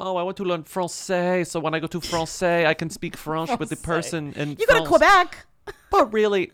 Oh, I want to learn Francais, so when I go to Francais, I can speak French with the person in You go to France. Quebec. But really,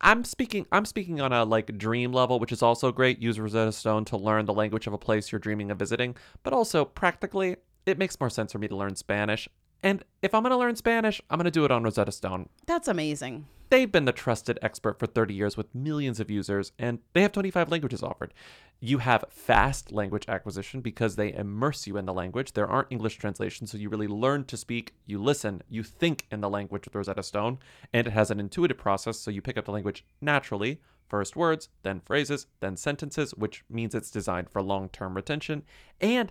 I'm speaking. I'm speaking on a like dream level, which is also great. Use Rosetta Stone to learn the language of a place you're dreaming of visiting. But also practically, it makes more sense for me to learn Spanish. And if I'm gonna learn Spanish, I'm gonna do it on Rosetta Stone. That's amazing. They've been the trusted expert for 30 years with millions of users, and they have 25 languages offered. You have fast language acquisition because they immerse you in the language. There aren't English translations, so you really learn to speak, you listen, you think in the language with Rosetta Stone, and it has an intuitive process, so you pick up the language naturally. First words, then phrases, then sentences, which means it's designed for long term retention. And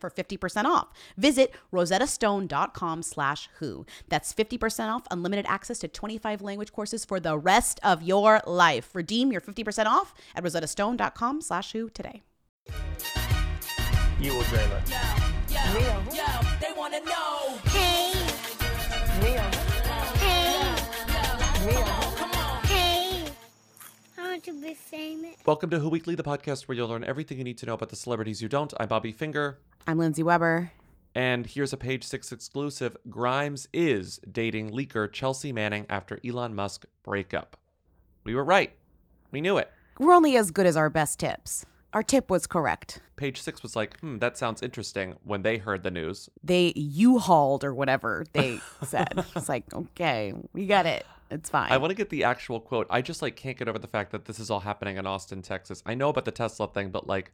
for 50% off. Visit rosettastone.com slash who. That's 50% off unlimited access to 25 language courses for the rest of your life. Redeem your 50% off at rosettastone.com slash who today. You will dream it. They wanna know. Hey, Real. hey, Real. Hey. I want to be famous. Welcome to Who Weekly, the podcast where you'll learn everything you need to know about the celebrities you don't. I'm Bobby Finger, I'm Lindsey Weber. and here's a page six exclusive. Grimes is dating leaker Chelsea Manning after Elon Musk breakup. We were right. We knew it. We're only as good as our best tips. Our tip was correct. Page six was like, hmm, that sounds interesting when they heard the news. They U-hauled or whatever they said. it's like, okay, we got it. It's fine. I want to get the actual quote. I just like can't get over the fact that this is all happening in Austin, Texas. I know about the Tesla thing, but like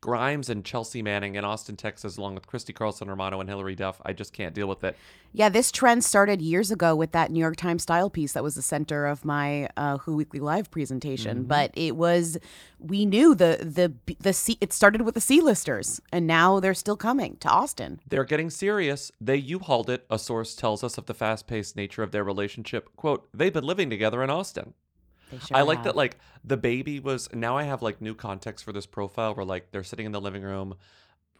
Grimes and Chelsea Manning in Austin, Texas, along with Christy Carlson Romano and Hilary Duff, I just can't deal with it. Yeah, this trend started years ago with that New York Times style piece that was the center of my uh, Who Weekly Live presentation. But it was, we knew the the the C, it started with the C-listers, and now they're still coming to Austin. They're getting serious. They U-hauled it. A source tells us of the fast-paced nature of their relationship. Quote, they've been living together in Austin. Sure I like have. that like the baby was now I have like new context for this profile where like they're sitting in the living room,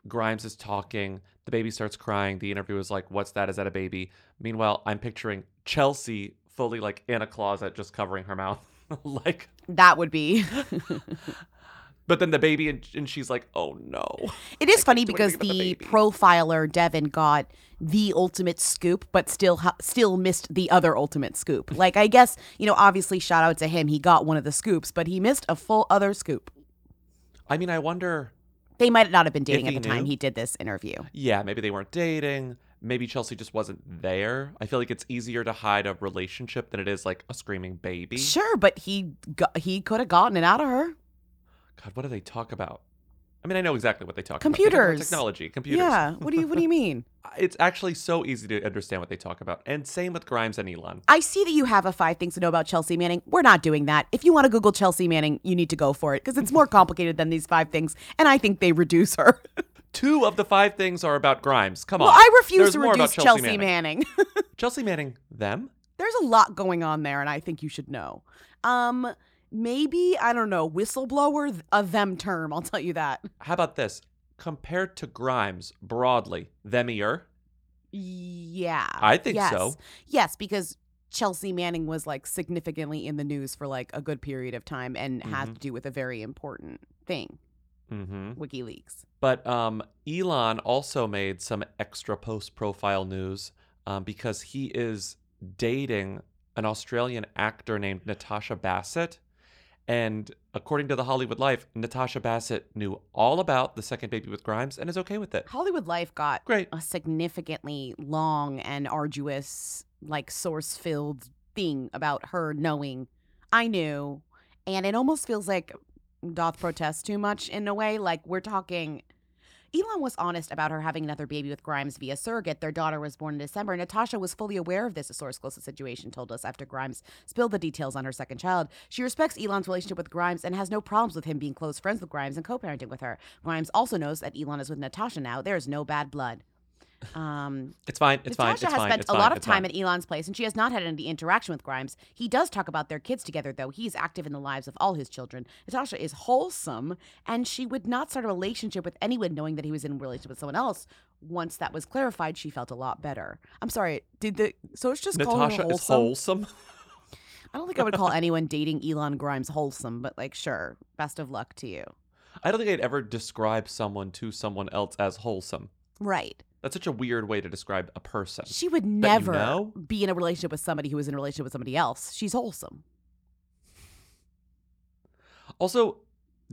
Grimes is talking, the baby starts crying, the interviewer is like, What's that? Is that a baby? Meanwhile, I'm picturing Chelsea fully like in a closet just covering her mouth. like that would be. but then the baby and, and she's like, Oh no. It is funny because the, the profiler Devin got the ultimate scoop, but still ha- still missed the other ultimate scoop. Like I guess you know, obviously, shout out to him. He got one of the scoops, but he missed a full other scoop. I mean, I wonder They might not have been dating at he the time he did this interview. yeah, maybe they weren't dating. Maybe Chelsea just wasn't there. I feel like it's easier to hide a relationship than it is like a screaming baby. Sure, but he got, he could have gotten it out of her. God, what do they talk about? I mean, I know exactly what they talk computers. about. Computers, technology, computers. Yeah. What do you What do you mean? It's actually so easy to understand what they talk about. And same with Grimes and Elon. I see that you have a five things to know about Chelsea Manning. We're not doing that. If you want to Google Chelsea Manning, you need to go for it because it's more complicated than these five things, and I think they reduce her. Two of the five things are about Grimes. Come on. well, I refuse There's to reduce Chelsea, Manning. Chelsea Manning, them? There's a lot going on there, and I think you should know. Um, maybe I don't know, whistleblower, a them term. I'll tell you that. How about this? Compared to Grimes broadly, themier. Yeah, I think yes. so. Yes, because Chelsea Manning was like significantly in the news for like a good period of time and has Mhm. to do with a very important thing, Mm-hmm. WikiLeaks. But um, Elon also made some extra post profile news um, because he is dating an Australian actor named Natasha Bassett. And according to the Hollywood Life, Natasha Bassett knew all about the second baby with Grimes and is okay with it. Hollywood Life got Great. a significantly long and arduous, like source filled thing about her knowing I knew. And it almost feels like doth protest too much in a way. Like we're talking. Elon was honest about her having another baby with Grimes via surrogate. Their daughter was born in December. Natasha was fully aware of this, a source close to the situation told us after Grimes spilled the details on her second child. She respects Elon's relationship with Grimes and has no problems with him being close friends with Grimes and co parenting with her. Grimes also knows that Elon is with Natasha now. There is no bad blood. Um, It's fine. It's fine. Natasha It's has fine. spent a fine. lot of time fine. at Elon's place, and she has not had any interaction with Grimes. He does talk about their kids together, though. He's active in the lives of all his children. Natasha is wholesome, and she would not start a relationship with anyone knowing that he was in a relationship with someone else. Once that was clarified, she felt a lot better. I'm sorry. Did the so it's just Natasha is wholesome? wholesome. I don't think I would call anyone dating Elon Grimes wholesome, but like, sure. Best of luck to you. I don't think I'd ever describe someone to someone else as wholesome. Right. That's such a weird way to describe a person. She would you never know? be in a relationship with somebody who was in a relationship with somebody else. She's wholesome. Also,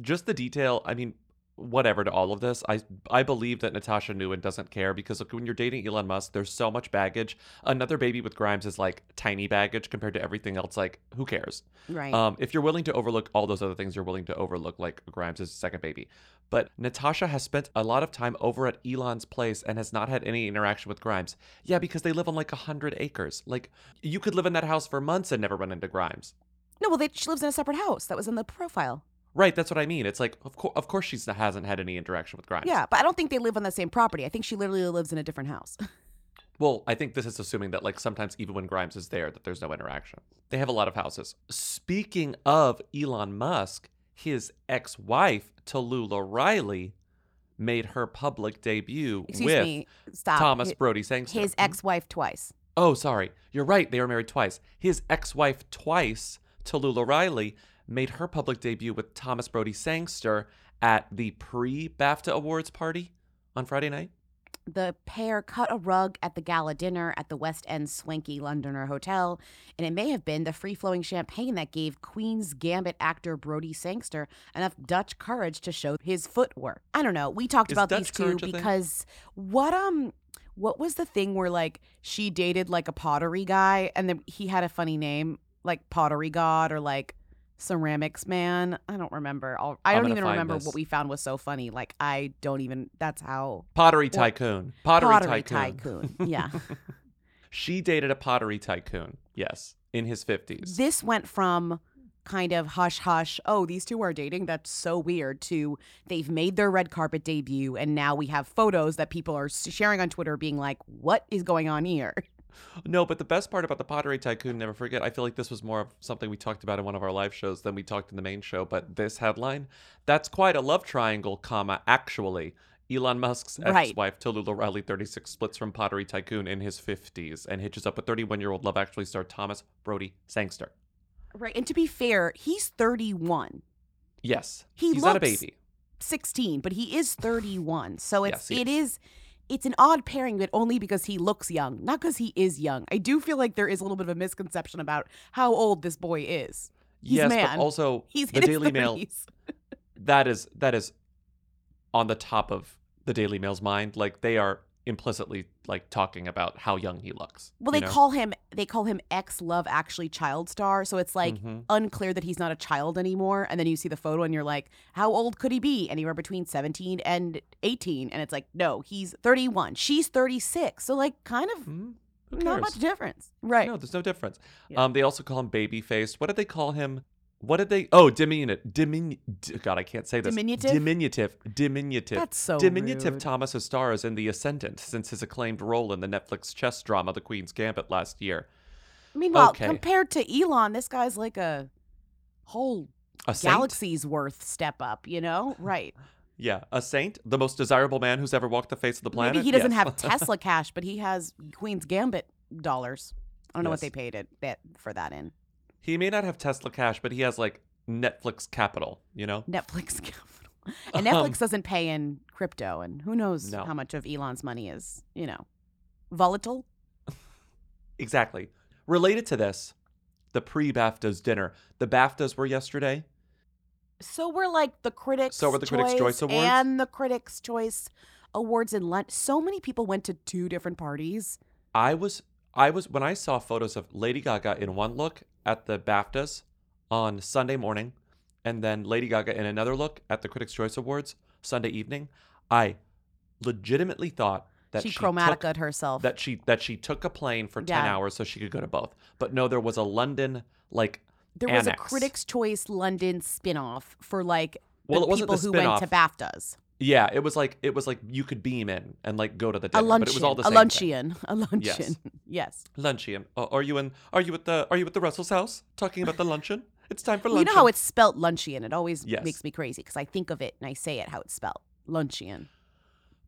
just the detail, I mean, whatever to all of this. I I believe that Natasha knew and doesn't care because look, when you're dating Elon Musk, there's so much baggage. Another baby with Grimes is like tiny baggage compared to everything else. Like, who cares? Right. Um, if you're willing to overlook all those other things, you're willing to overlook like Grimes' second baby. But Natasha has spent a lot of time over at Elon's place and has not had any interaction with Grimes. Yeah, because they live on like a hundred acres. Like you could live in that house for months and never run into Grimes. No, well, they, she lives in a separate house. That was in the profile. Right, that's what I mean. It's like, of course, of course, she hasn't had any interaction with Grimes. Yeah, but I don't think they live on the same property. I think she literally lives in a different house. Well, I think this is assuming that, like, sometimes even when Grimes is there, that there's no interaction. They have a lot of houses. Speaking of Elon Musk, his ex-wife Tallulah Riley made her public debut Excuse with me. Stop. Thomas Hi- Brodie Sangster. His ex-wife twice. Oh, sorry. You're right. They were married twice. His ex-wife twice, Tallulah Riley, made her public debut with Thomas Brodie Sangster at the pre-BAFTA Awards party on Friday night. The pair cut a rug at the gala dinner at the West End swanky Londoner Hotel, and it may have been the free flowing champagne that gave Queen's Gambit actor Brodie Sangster enough Dutch courage to show his footwork. I don't know. We talked Is about Dutch these two because what um what was the thing where like she dated like a pottery guy and then he had a funny name like pottery god or like ceramics man i don't remember I'll, i I'm don't even remember this. what we found was so funny like i don't even that's how Pottery tycoon. Pottery, pottery tycoon. tycoon. Yeah. She dated a pottery tycoon. Yes, in his 50s. this went from kind of hush hush, oh, these two are dating, that's so weird, to they've made their red carpet debut and now we have photos that people are sharing on Twitter being like, what is going on here? No, but the best part about the pottery tycoon, never forget, I feel like this was more of something we talked about in one of our live shows than we talked in the main show. But this headline, that's quite a love triangle, comma, actually. Elon Musk's Right. ex-wife, Tallulah Riley, 36, splits from pottery tycoon in his 50s and hitches up with 31-year-old Love Actually star Thomas Brodie Sangster. Right. And to be fair, he's 31. Yes, He he's not a baby. 16, but he is 31. So it's Yes, it is it's an odd pairing, but only because he looks young, not because he is young. I do feel like there is a little bit of a misconception about how old this boy is. He's yes, man. but also He's the Daily Mail. that is that is on the top of the Daily Mail's mind. Like they are implicitly like talking about how young he looks. Well, you they know? call him they call him ex Love Actually child star, so it's like Mhm. unclear that he's not a child anymore. And then you see the photo and you're like, how old could he be? Anywhere between 17 and 18, and it's like, no, he's 31. She's 36, so like kind of Hmm? Not much difference, right? No, there's no difference. Yeah. Um, they also call him baby faced. What did they call him? What did they? Oh, diminutive. Dimin, God, I can't say this. Diminutive? Diminutive. Diminutive. That's so Diminutive rude. Thomas's star is in The Ascendant since his acclaimed role in the Netflix chess drama The Queen's Gambit last year. Meanwhile, Okay. compared to Elon, this guy's like a whole A galaxy's worth step up, you know? Right. Yeah, a saint, the most desirable man who's ever walked the face of the planet. Maybe he doesn't Yes. have Tesla cash, but he has Queen's Gambit dollars. I don't know what they paid it for that in he may not have Tesla cash, but he has like Netflix capital. You know. Netflix capital. And Um, Netflix doesn't pay in crypto, and who knows No. how much of Elon's money is, you know, volatile. Exactly. Related to this, the pre BAFTAs dinner. The BAFTAs were yesterday. So we're like the Critics So were the Critics' Choice Awards? and the Critics' Choice Awards in lunch. So many people went to two different parties. I was I was when I saw photos of Lady Gaga in one look at the BAFTAs on Sunday morning and then Lady Gaga in another look at the Critics Choice Awards Sunday evening, I legitimately thought that she she chromatica'd took, herself. that she that she took a plane for 10 Yeah. hours so she could go to both. But no, there was a London like there was a Critics' Choice London spin-off for like the Well, it wasn't people who went to. BAFTAs. Yeah, it was like it was like you could beam in and like go to the A dinner, luncheon. but it was all the a same luncheon. A luncheon. Yes. yes. Luncheon. Uh, are you in? Are you at the? Are you at the Russell's house talking about the luncheon? It's time for Well, you know how it's spelt luncheon. It always Yes. makes me crazy because I think of it and I say it how it's spelled. Luncheon.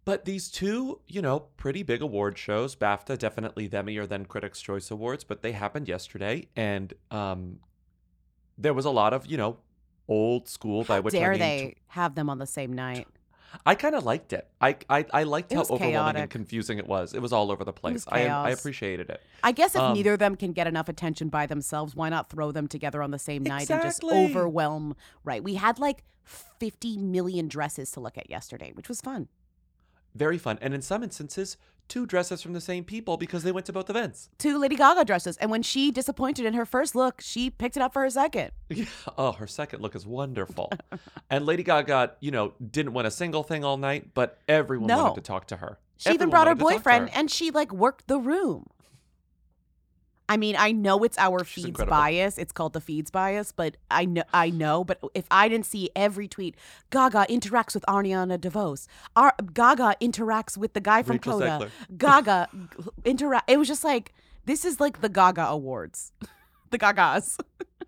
But these two, you know, pretty big award shows, BAFTA, definitely the Emmy or then Critics' Choice Awards, but they happened yesterday, and um, there was a lot of, you know, old school by How which I dare mean they have them on the same night? I kind of liked it. I I, I liked how overwhelming and confusing it was. It was all over the place. I I appreciated it. I guess if Um, neither of them can get enough attention by themselves, why not throw them together on the same night and just overwhelm? Right. We had like 50 million dresses to look at yesterday, which was fun. Very fun, and in some instances, two dresses from the same people because they went to both events. Two Lady Gaga dresses. And when she disappointed in her first look, she picked it up for her second. Yeah. Oh, her second look is wonderful. and Lady Gaga, you know, didn't win a single thing all night, but everyone No. wanted to talk to her. She even brought her wanted to talk to boyfriend her. and she like worked the room. I mean, I know it's our She's feeds incredible. bias. It's called the feeds bias, but I know I know, but if I didn't see every tweet, Gaga interacts with Ariana DeBose. Ar- Gaga interacts with the guy from Rachel Coda. Zegler. Gaga interact it was just like this is like the Gaga awards. the Gagas.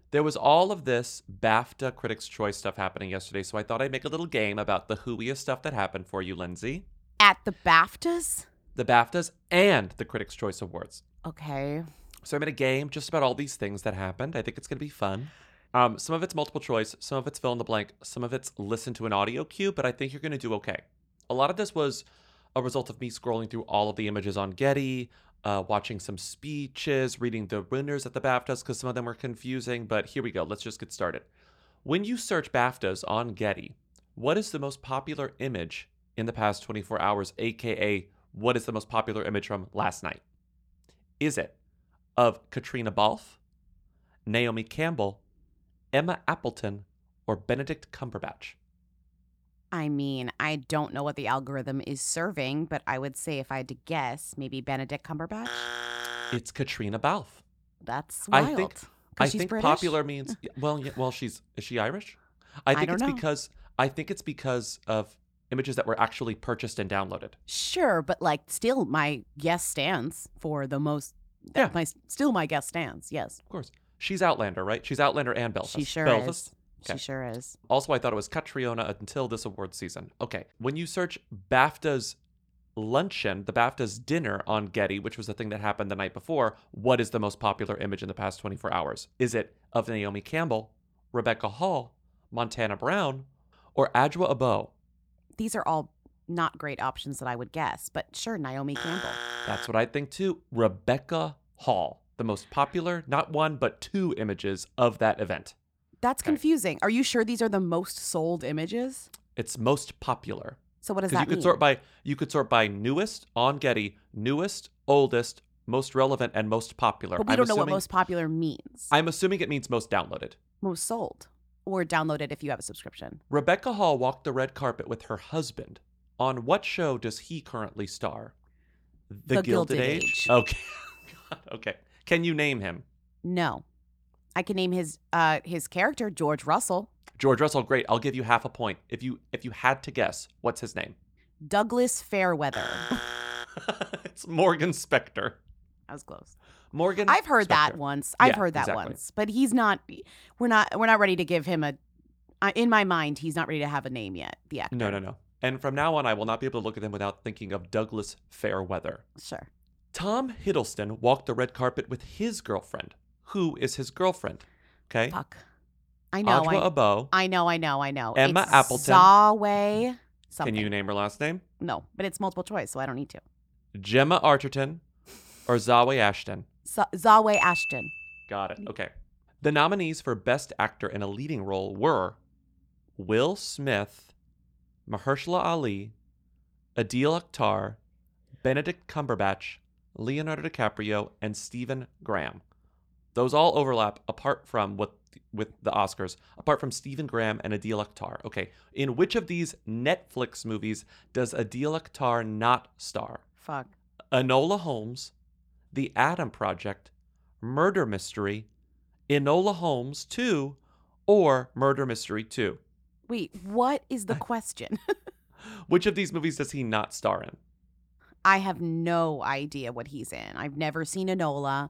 There was all of this BAFTA Critics' Choice stuff happening yesterday, so I thought I'd make a little game about the whoiest stuff that happened for you, Lindsey. At the BAFTAs? The BAFTAs and the Critics' Choice Awards. Okay. So I made a game just about all these things that happened. I think it's going to be fun. Um, some of it's multiple choice, some of it's fill in the blank, some of it's listen to an audio cue, but I think you're going to do okay. A lot of this was a result of me scrolling through all of the images on Getty, uh, watching some speeches, reading the winners at the BAFTAs because some of them were confusing. But here we go. Let's just get started. When you search BAFTAs on Getty, what is the most popular image in the past 24 hours, aka what is the most popular image from last night? Is it of Caitríona Balfe, Naomi Campbell, Emma Appleton, or Benedict Cumberbatch? I mean, I don't know what the algorithm is serving, but I would say if I had to guess, maybe Benedict Cumberbatch. It's Caitríona Balfe. That's I wild. I think British? popular means well, yeah, well, she's is she Irish? I I think don't it's know. because I think it's because of images that were actually purchased and downloaded. Sure, but like, still, my guess stands for the most. Yeah. my still my guess stands. Yes, Of course, she's Outlander, right? She's Outlander and Belfast. she sure Belfast. is. Okay. She sure is. Also, I thought it was Catriona until this award season. Okay, when you search BAFTA's luncheon, the BAFTA's dinner on Getty, which was the thing that happened the night before, what is the most popular image in the past 24 hours? Is it of Naomi Campbell, Rebecca Hall, Montana Brown, or Adwoa Aboah? These are all not great options that I would guess, but sure, Naomi Campbell. That's what I think too. Rebecca Hall, the most popular, not one, but two images of that event. That's confusing. Are you sure these are the most sold images? It's most popular. So what does that you could mean? sort by you could sort by newest on Getty, newest, oldest, most relevant, and most popular. but we I'm don't know what assuming- most popular means. I'm assuming it means most downloaded. most sold or downloaded if you have a subscription. Rebecca Hall walked the red carpet with her husband. On what show does he currently star? The Gilded Age. Okay. Okay. Can you name him? No, I can name his uh his character George Russell, George Russell, great. I'll give you half a point. If you if you had to guess, what's his name? Douglas Fairweather. it's Morgan Spector. That was close. Morgan. I've heard that once. I've Yeah, heard that exactly. once, but he's not. We're not. We're not ready to give him a In my mind, he's not ready to have a name yet. The actor. No, no, no. And from now on, I will not be able to look at him without thinking of Douglas Fairweather. Sure. Tom Hiddleston walked the red carpet with his girlfriend. Who is his girlfriend? Okay. Fuck. I know. I, Aboah. I know. I know. I know. Emma It's Appleton. Zawe. Something. Can you name her last name? No, but it's multiple choice, so I don't need to. Gemma Arterton or Zawe Ashton? Z- Zawe Ashton. Got it. Okay. The nominees for Best Actor in a Leading Role were Will Smith, Mahershala Ali, Adeel Akhtar, Benedict Cumberbatch, Leonardo DiCaprio, and Stephen Graham. Those all overlap apart from what with the Oscars, apart from Stephen Graham and Adeel Akhtar. Okay, in which of these Netflix movies does Adeel Akhtar not star? Fuck. Enola Holmes, The Adam Project, Murder Mystery, Enola Holmes 2, or Murder Mystery 2. Wait, what is the question? Which of these movies does he not star in? I have no idea what he's in. I've never seen Enola.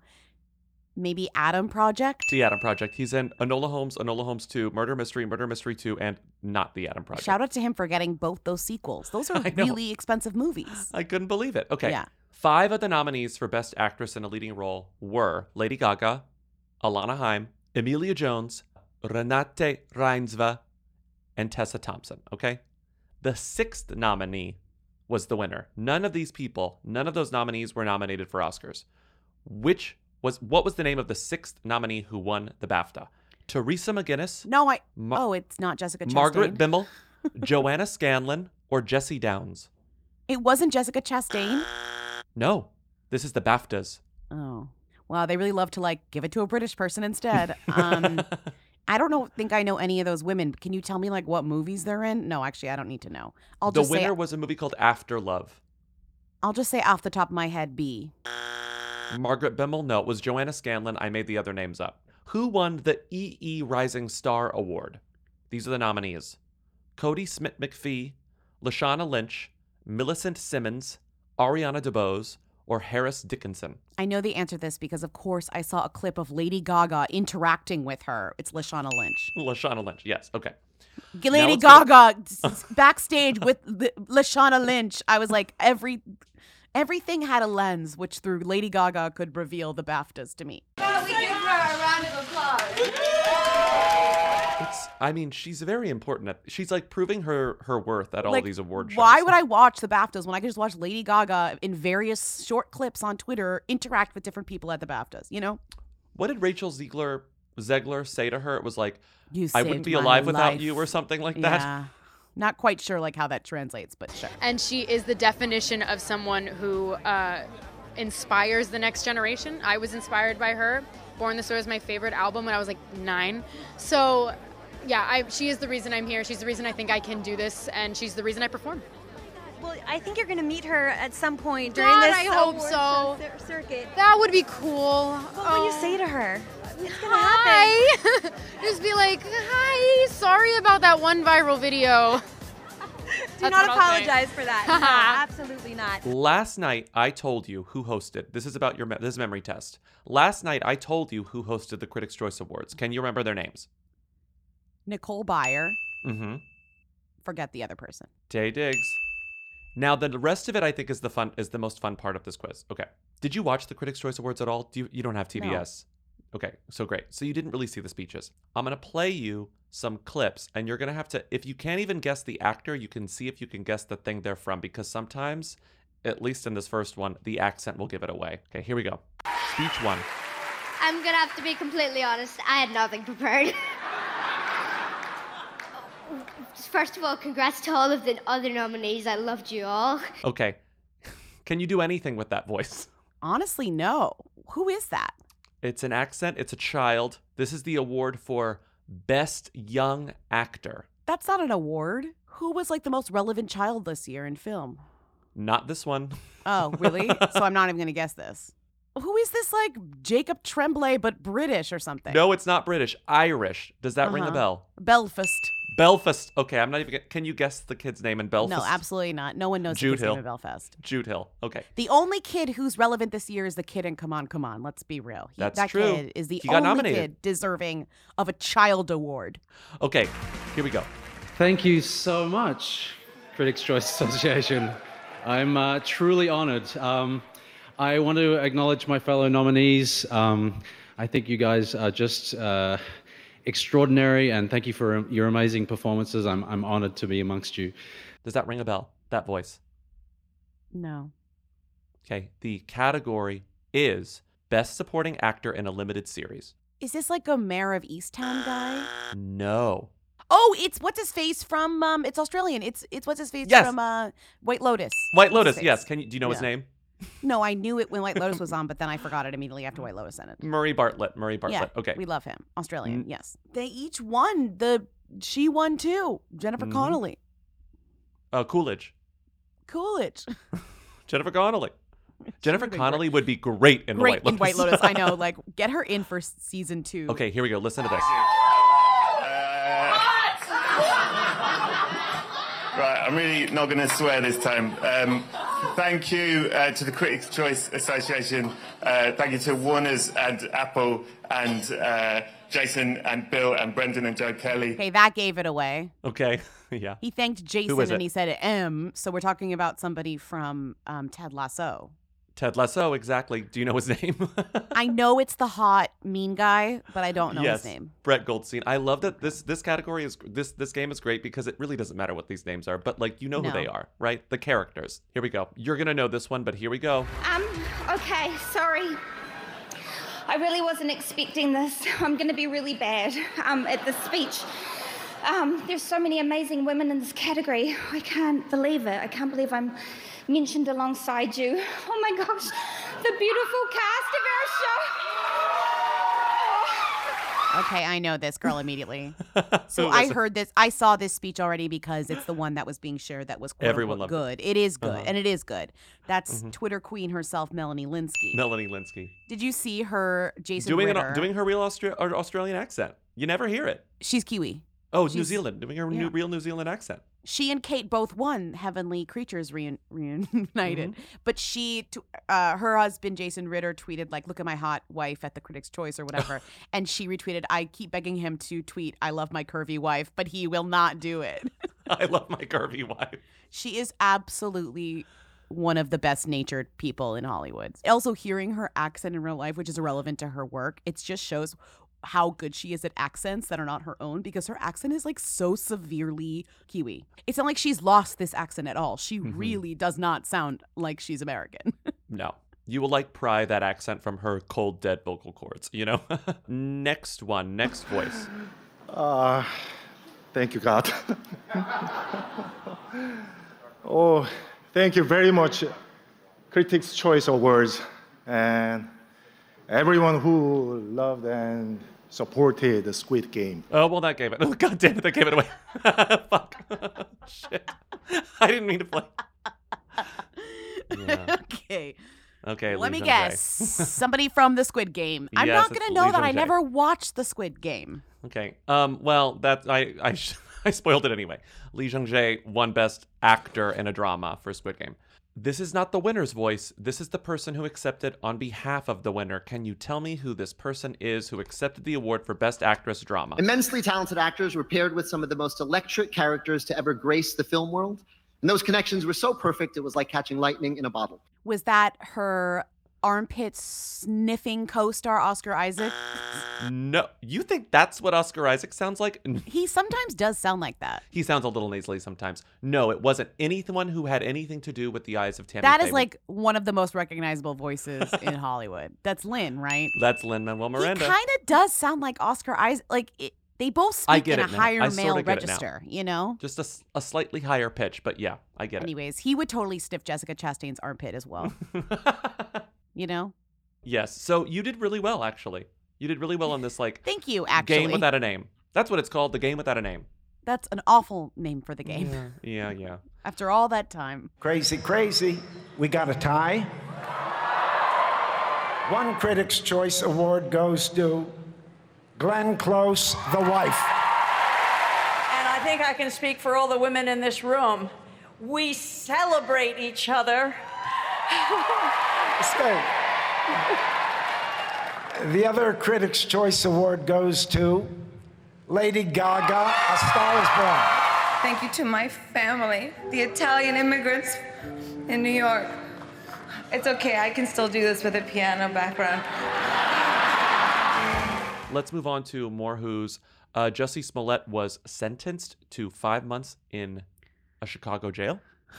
Maybe Adam Project? The Adam Project. He's in Enola Holmes, Enola Holmes 2, Murder Mystery, Murder Mystery 2, and not The Adam Project. Shout out to him for getting both those sequels. Those are really expensive movies. I couldn't believe it. Okay. Yeah. Five of the nominees for Best Actress in a Leading Role were Lady Gaga, Alana Haim, Emilia Jones, Renate Reinsve, and Tessa Thompson. Okay. The sixth nominee was the winner. None of these people, none of those nominees were nominated for Oscars. Which was what was the name of the sixth nominee who won the BAFTA? Teresa McGinnis, No, I. Oh, it's not Jessica Chastain. Margaret Bimmel, Joanna Scanlon, or Jesse Downs? It wasn't Jessica Chastain. No, this is the BAFTAs. Oh. Wow, they really love to like give it to a British person instead. Um, I don't know. Think I know any of those women. Can you tell me like what movies they're in? No, actually, I don't need to know. I'll the just winner say. was a movie called After Love. I'll just say off the top of my head, B. Margaret Bimmel, no, it was Joanna Scanlon. I made the other names up. Who won the EE Rising Star Award? These are the nominees Kodi Smit McPhee, Lashana Lynch, Millicent Simmonds, Ariana DeBose, or Harris Dickinson. I know the answer to this because, of course, I saw a clip of Lady Gaga interacting with her. It's Lashana Lynch. Lashana Lynch, yes, okay. G- Lady Gaga s- s- backstage with the, Lashana Lynch. I was like, every everything had a lens, which through Lady Gaga could reveal the BAFTAs to me. It's, I mean, she's very important. At, she's like proving her her worth at all Like, these award shows. Why would I watch the BAFTAs when I could just watch Lady Gaga in various short clips on Twitter interact with different people at the BAFTAs? You know, What did Rachel Ziegler Zegler say to her? It was like, you I wouldn't be my alive without you, or something like that. Yeah, not quite sure like how that translates, but sure. and she is the definition of someone who uh, inspires the next generation. I was inspired by her. Born This Way was my favorite album when I was like nine. So, yeah, I, she is the reason I'm here. She's the reason I think I can do this, and she's the reason I perform. Well, I think you're going to meet her at some point during God, this I hope award so. circuit. That would be cool. What will you say to her? It's going to happen. Hi. Just be like, hi. Sorry about that one viral video. Do That's not what I'll say. apologize for that. No, absolutely not. Last night I told you who hosted. This is about your me- this is memory test. Last night I told you who hosted the Critics' Choice Awards. Can you remember their names? Nicole Byer. Mm-hmm. Forget the other person. Taye Diggs. Now the rest of it I think is the fun is the most fun part of this quiz. Okay. Did you watch the Critics' Choice Awards at all? Do you, you don't have TBS? Okay, so great. So you didn't really see the speeches. I'm gonna play you some clips, and you're gonna have to. If you can't even guess the actor, you can see if you can guess the thing they're from, because sometimes, at least in this first one, the accent will give it away. Okay, here we go. Speech one. I'm gonna have to be completely honest. I had nothing prepared. First of all, congrats to all of the other nominees. I loved you all. Okay. Can you do anything with that voice? Honestly, no. Who is that? It's an accent, it's a child. This is the award for Best Young Actor. That's not an award. Who was like the most relevant child this year in film? Not this one. Oh, really? so I'm not even going to guess this. Who is this like Jacob Tremblay but British or something? No, it's not British. Irish. Does that ring a Uh-huh. bell? Belfast. Belfast. Okay, I'm not even. Can you guess the kid's name in Belfast? No, absolutely not. No one knows Jude the kid's name Hill. in Belfast. Jude Hill. Okay. The only kid who's relevant this year is the kid in Come On, Come On. Let's be real. He- That's that true. kid is the He got only nominated. kid deserving of a child award. Okay. Here we go. Thank you so much, Critics' Choice Association. I'm uh, truly honored. Um, I want to acknowledge my fellow nominees. Um, I think you guys are just uh, extraordinary, and thank you for your amazing performances. I'm, I'm honored to be amongst you. Does that ring a bell? That voice. No. Okay. The category is Best Supporting Actor in a Limited Series. Is this like a Mare of Easttown guy? No. Oh, it's what's his face from um it's Australian. It's it's what's his face Yes. from uh White Lotus. White Lotus. Yes. Can you do you know his name? No, I knew it when White Lotus was on, but then I forgot it immediately after White Lotus ended. Murray Bartlett. Murray Bartlett. Yeah, okay. We love him. Australian, Mm. yes. They each won. The she won too. Jennifer Mhm. Connelly. Uh, Coolidge. Coolidge. Jennifer Connelly. Jennifer would've Connelly would be great in Great the White in White Lotus. Lotus. I know. Like get her in for season two. okay, here we go. Listen to this. Right, I'm really not going to swear this time. Um, thank you uh, to the Critics' Choice Association. Uh, thank you to Warner's and Apple and uh, Jason and Bill and Brendan and Joe Kelly. Okay, that gave it away. Okay. yeah. He thanked Jason and it? he said M. So we're talking about somebody from um, Ted Lasso. Ted Lasso. Exactly. Do you know his name? I know it's the hot mean guy, but I don't know yes. his name. Brett Goldstein. I love that this this category is this this game is great because it really doesn't matter what these names are, but like you know who they are, right? The characters. Here we go. You're gonna know this one, but here we go. Um, okay, sorry. I really wasn't expecting this. I'm going to be really bad um, at this speech. Um, there's so many amazing women in this category. I can't believe it. I can't believe I'm mentioned alongside you. Oh my gosh, the beautiful cast of our show. Okay, I know this girl immediately. So I heard this. I saw this speech already because it's the one that was being shared that was quote Everyone unquote loved it. good. It is good, Uh-huh. and it is good. That's Mhm. Twitter queen herself, Melanie Lynskey. Melanie Lynskey. Did you see her, Jason Doing Ritter? an, doing her real Austra- Australian accent. You never hear it. She's Kiwi. Oh, New Zealand. Doing her yeah. new, real New Zealand accent. She and Kate both won Heavenly Creatures reun- reunited, Mm-hmm. but she, t- uh, her husband Jason Ritter tweeted like, "Look at my hot wife at the Critics' Choice" or whatever, and she retweeted, "I keep begging him to tweet, I love my curvy wife, but he will not do it." I love my curvy wife. She is absolutely one of the best natured people in Hollywood. Also, hearing her accent in real life, which is irrelevant to her work, it just shows how good she is at accents that are not her own because her accent is like so severely Kiwi. It's not like she's lost this accent at all. She Mhm. really does not sound like she's American. No. You will like pry that accent from her cold, dead vocal cords, you know? next one, next voice. Uh, thank you, God. oh, thank you very much, Critics' Choice Awards, and everyone who loved and supported the Squid Game. Oh, well, that gave it. Oh, God damn it, that gave it away. Fuck. Shit. I didn't mean to play. Yeah. okay. Okay, Let Lee me Jung-jae. guess. Somebody from the Squid Game. I'm Yes, not gonna know Lee that I Jung-jae. never watched the Squid Game. Okay. Um. Well, that I I sh- I spoiled it anyway. Lee Jung Jae won Best Actor in a Drama for Squid Game. This is not the winner's voice. This is the person who accepted on behalf of the winner. Can you tell me who this person is who accepted the award for Best Actress Drama? Immensely talented actors were paired with some of the most electric characters to ever grace the film world. And those connections were so perfect, it was like catching lightning in a bottle. Was that her armpit sniffing co-star Oscar Isaac? No, you think that's what Oscar Isaac sounds like? He sometimes does sound like that. He sounds a little nasally sometimes. No, it wasn't anyone who had anything to do with the eyes of Tammy. That is like one of the most recognizable voices in Hollywood. That's Lynn, right? that's Lin Manuel Miranda. He kind of does sound like Oscar Isaac. Like it, they both speak in a now. higher I male get it now. register. You know. Just a slightly higher pitch, but yeah, I get it. Anyways, he would totally sniff Jessica Chastain's armpit as well. you know. Yes. So you did really well, actually. You did really well on this like Thank you. Actually, game without a name. That's what it's called, the game without a name. that's an awful name for the game. Yeah, yeah. After all that time. Crazy, crazy. We got a tie. One Critics' Choice Award goes to Glenn Close, the wife. And I think I can speak for all the women in this room. We celebrate each other. Stay. The other Critics' Choice Award goes to Lady Gaga, A Star is Born. Thank you to my family, the Italian immigrants in New York. It's okay, I can still do this with a piano background. Let's move on to more who's uh, Jussie Smollett was sentenced to five months in a Chicago jail.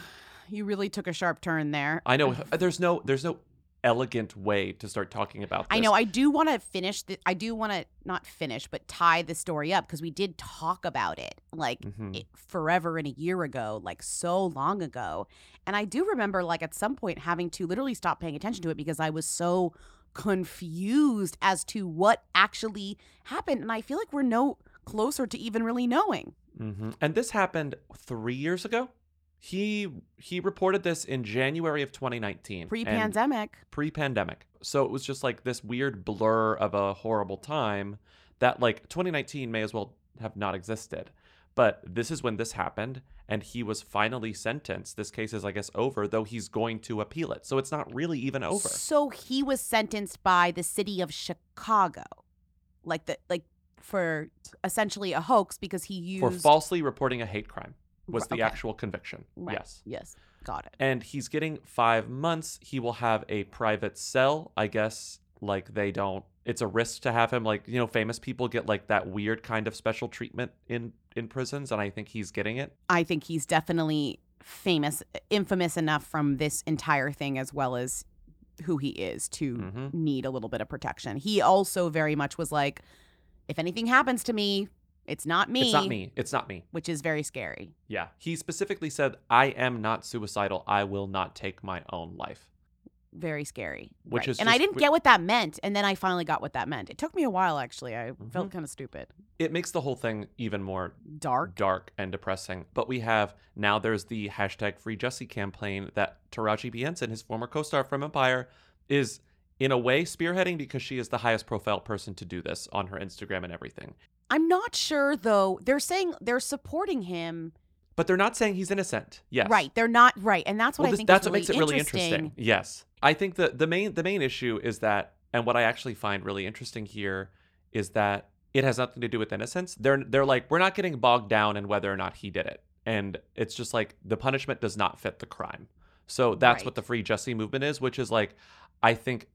You really took a sharp turn there. I know there's no there's no elegant way to start talking about this. I know. I do want to finish. The, I do want to not finish, but tie the story up because we did talk about it like Mhm. it, forever and a year ago, like so long ago. And I do remember, like at some point, having to literally stop paying attention to it because I was so confused as to what actually happened. And I feel like we're no closer to even really knowing. hmm And this happened three years ago. He he reported this in January of 2019. Pre-pandemic. Pre-pandemic. So it was just like this weird blur of a horrible time that like 2019 may as well have not existed. But this is when this happened, and he was finally sentenced. This case is, I guess, over, though he's going to appeal it. So it's not really even over. So he was sentenced by the city of Chicago, like the like for essentially a hoax because he used For falsely reporting a hate crime was the okay. actual conviction. Right. Yes. Yes. Got it. and he's getting five months. He will have a private cell, I guess. Like they don't. It's a risk to have him. Like you know, famous people get like that weird kind of special treatment in in prisons, and I think he's getting it. I think he's definitely famous, infamous enough from this entire thing as well as who he is to Mm-hmm. need a little bit of protection. He also very much was like, if anything happens to me, it's not me. It's not me. It's not me. Which is very scary. Yeah. He specifically said, "I am not suicidal. I will not take my own life." Very scary. Which Right. is and I didn't get what that meant. And then I finally got what that meant. It took me a while actually. I felt Mm-hmm. kind of stupid. It makes the whole thing even more dark, dark and depressing. But we have now there's the hashtag Free Jussie campaign that Taraji P Henson, his former co-star from Empire, is in a way spearheading because she is the highest profile person to do this on her Instagram and everything. I'm not sure though. They're saying they're supporting him. But they're not saying he's innocent. Yes. Right. They're not right. And that's what well, I this- think that's is what really makes it really interesting. interesting. Yes. I think that the main the main issue is that and what I actually find really interesting here is that it has nothing to do with innocence. They're they're like we're not getting bogged down in whether or not he did it. And it's just like the punishment does not fit the crime. So that's Right. what the free Jussie movement is, which is like I think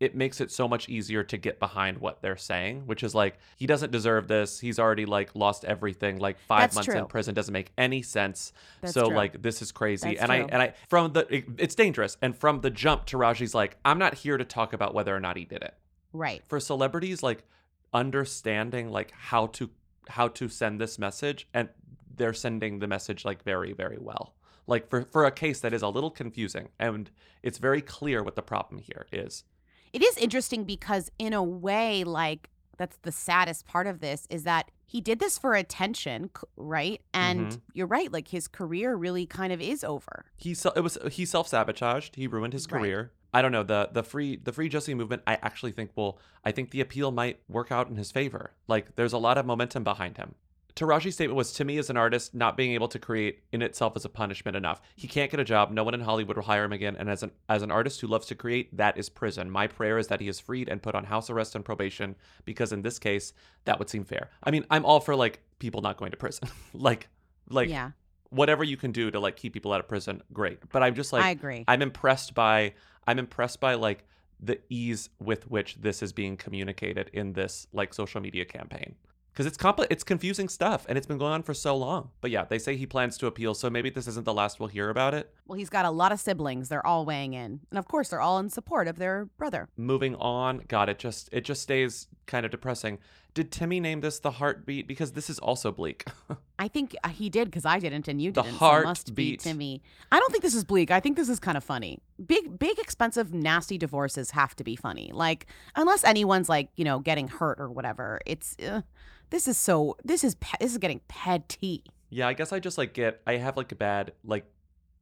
it makes it so much easier to get behind what they're saying, which is like he doesn't deserve this. He's already like lost everything. Like 5 That's months in prison doesn't make any sense. That's so true. like this is crazy. That's and I and I from the it- it's dangerous. And from the jump, Taraji's like, I'm not here to talk about whether or not he did it. Right. For celebrities, like understanding like how to how to send this message, and they're sending the message like very very well. Like for for a case that is a little confusing, and it's very clear what the problem here is. It is interesting because in a way, like that's the saddest part of this is that he did this for attention, right? And Mhm. you're right, like his career really kind of is over. he it was he self sabotaged. He ruined his Right. career. I don't know the the free the free Jussie movement. I actually think will I think the appeal might work out in his favor. Like there's a lot of momentum behind him. Taraji's statement was to me as an artist, not being able to create in itself is a punishment enough. He can't get a job. No one in Hollywood will hire him again. And as an as an artist who loves to create, that is prison. My prayer is that he is freed and put on house arrest and probation, because in this case, that would seem fair. I mean, I'm all for like people not going to prison. like like Yeah. whatever you can do to like keep people out of prison, great. But I'm just like I agree. I'm impressed by I'm impressed by like the ease with which this is being communicated in this like social media campaign. Because it's compli- it's confusing stuff and it's been going on for so long. But yeah, they say he plans to appeal, so maybe this isn't the last we'll hear about it. Well, he's got a lot of siblings. They're all weighing in. And of course, they're all in support of their brother. Moving on, God, it just it just stays kind of depressing. Did Timmy name this the heartbeat? Because this is also bleak. I think uh, he did because I didn't and you The didn't. so must be heartbeat. Timmy. I don't think this is bleak. I think this is kind of funny. Big, big, expensive, nasty divorces have to be funny. Like unless anyone's like you know getting hurt or whatever. It's uh, this is so. This is pe- this is getting petty. Yeah, I guess I just like get I have like a bad like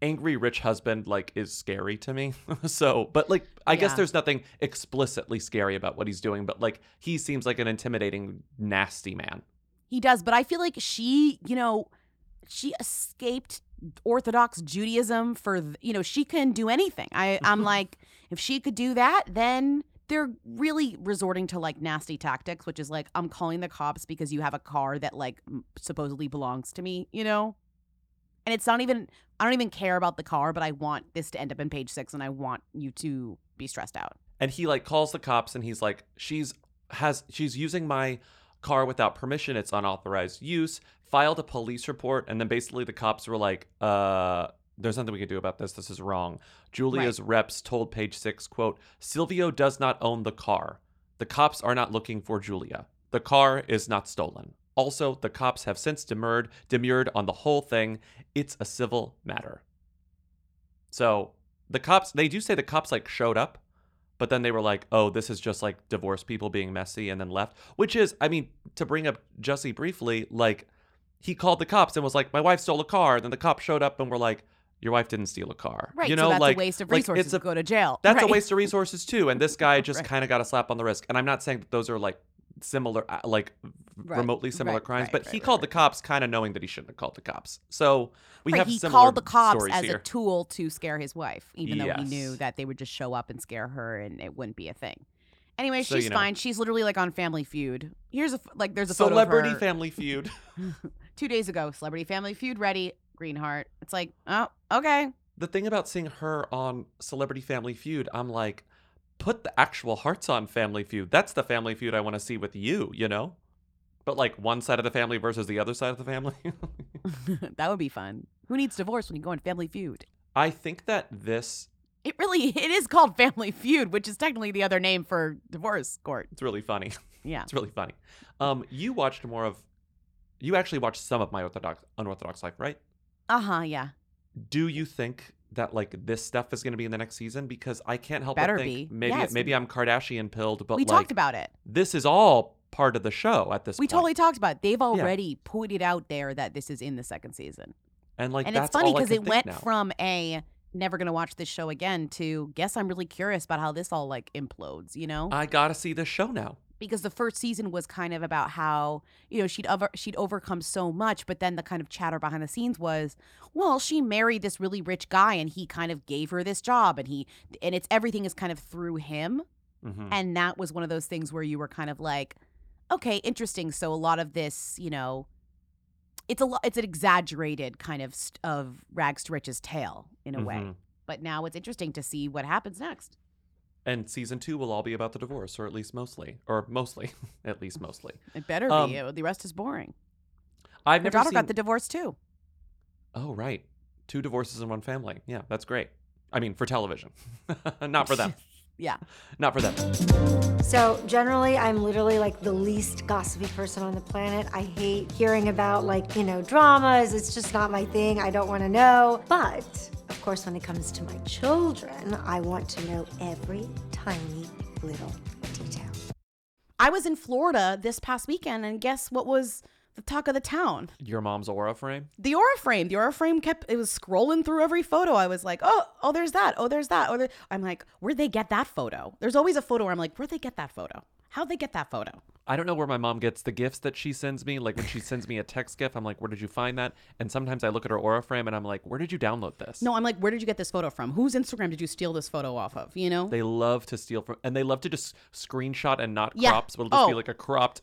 angry rich husband like is scary to me. so, but like I guess there's nothing explicitly scary about what he's doing, but like he seems like an intimidating nasty man. He does, but I feel like she, you know, she escaped Orthodox Judaism for, you know, she can do anything. I, I'm like, if she could do that, then they're really resorting to like nasty tactics, which is like, I'm calling the cops because you have a car that like supposedly belongs to me, you know? And it's not even, I don't even care about the car, but I want this to end up in page six and I want you to be stressed out. And he like calls the cops and he's like she's has she's using my car without permission. It's unauthorized use. Filed a police report and then basically the cops were like uh there's nothing we can do about this. This is wrong. Julia's reps told Page Six, quote, Silvio does not own the car. The cops are not looking for Julia. The car is not stolen. Also, the cops have since demurred, demurred on the whole thing. It's a civil matter. So the cops, they do say the cops like showed up, but then they were like, oh, this is just like divorced people being messy and then left. Which is, I mean, to bring up Jussie briefly, like he called the cops and was like, my wife stole a car. And then the cops showed up and were like, your wife didn't steal a car. Right. You so know, that's like a waste of like, resources it's a, to go to jail. That's Right. a waste of resources too. And this guy just Right. kind of got a slap on the wrist. And I'm not saying that those are like similar, uh, like Right, remotely similar right, crimes, right, but he called the cops kind of knowing that he shouldn't have called the cops. So we have he called the cops as here. a tool to scare his wife, even though he knew that they would just show up and scare her and it wouldn't be a thing. Anyway, So, she's you know. fine. She's literally like on Family Feud. Here's a like there's a photo of Celebrity Family Feud. two days ago. Celebrity Family Feud ready. Greenheart. It's like oh okay. the thing about seeing her on Celebrity Family Feud, I'm like, put the actual hearts on Family Feud. That's the Family Feud I want to see with you, you know? But like one side of the family versus the other side of the family. that would be fun. Who needs divorce when you go on Family Feud? I think that this It really it is called Family Feud, which is technically the other name for divorce court. it's really funny. Yeah. it's really funny. Um, you watched more of, you actually watched some of my orthodox unorthodox life, right? Uh huh. Yeah. Do you think that like this stuff is going to be in the next season? Because I can't help Better but think be. maybe Yes. maybe I'm Kardashian pilled, but we like, talked about it. This is all part of the show at this point. We point. totally talked about it. They've already put it out there that this is in the second season. and like and that's it's funny because it went now. from a never gonna watch this show again to guess I'm really curious about how this all like implodes, you know? I gotta see this show now. Because the first season was kind of about how you know she'd over she'd overcome so much, but then the kind of chatter behind the scenes was, well, she married this really rich guy and he kind of gave her this job and he and it's everything is kind of through him. Mhm. And that was one of those things where you were kind of like, okay, interesting. So a lot of this, you know, it's a lo- it's an exaggerated kind of st- of rags to riches tale in a way. Mhm. But now it's interesting to see what happens next. And season two will all be about the divorce, or at least mostly, or mostly, at least mostly. It better Um, be. The rest is boring. I've Her never daughter seen. got the divorce too. oh right, two divorces in one family. Yeah, that's great. I mean, for television, not for them. Yeah. Not for them. So generally, I'm literally like the least gossipy person on the planet. I hate hearing about like, you know, dramas. It's just not my thing. I don't want to know. But of course, when it comes to my children, I want to know every tiny little detail. I was in Florida this past weekend, and guess what was the talk of the town? Your mom's aura frame. The aura frame. The aura frame kept it was scrolling through every photo. I was like, oh, oh, there's that. Oh, there's that. Oh, there. I'm like, where'd they get that photo? There's always a photo where I'm like, where'd they get that photo? How'd they get that photo? I don't know where my mom gets the gifts that she sends me. Like when she sends me a text gift, I'm like, where did you find that? And sometimes I look at her aura frame and I'm like, where did you download this? No, I'm like, where did you get this photo from? Whose Instagram did you steal this photo off of? You know? They love to steal from, and they love to just screenshot and not Yeah. crop. So it'll just be Oh. like a cropped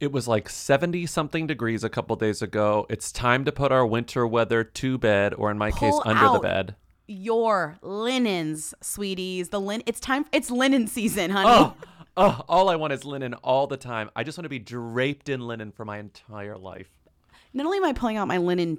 It was like 70 something degrees a couple days ago. It's time to put our winter weather to bed, or in my case, Pull under the bed. Your linens, sweeties. The lin. It's time. It's linen season, honey. Oh, oh, all I want is linen all the time. I just want to be draped in linen for my entire life. Not only am I pulling out my linen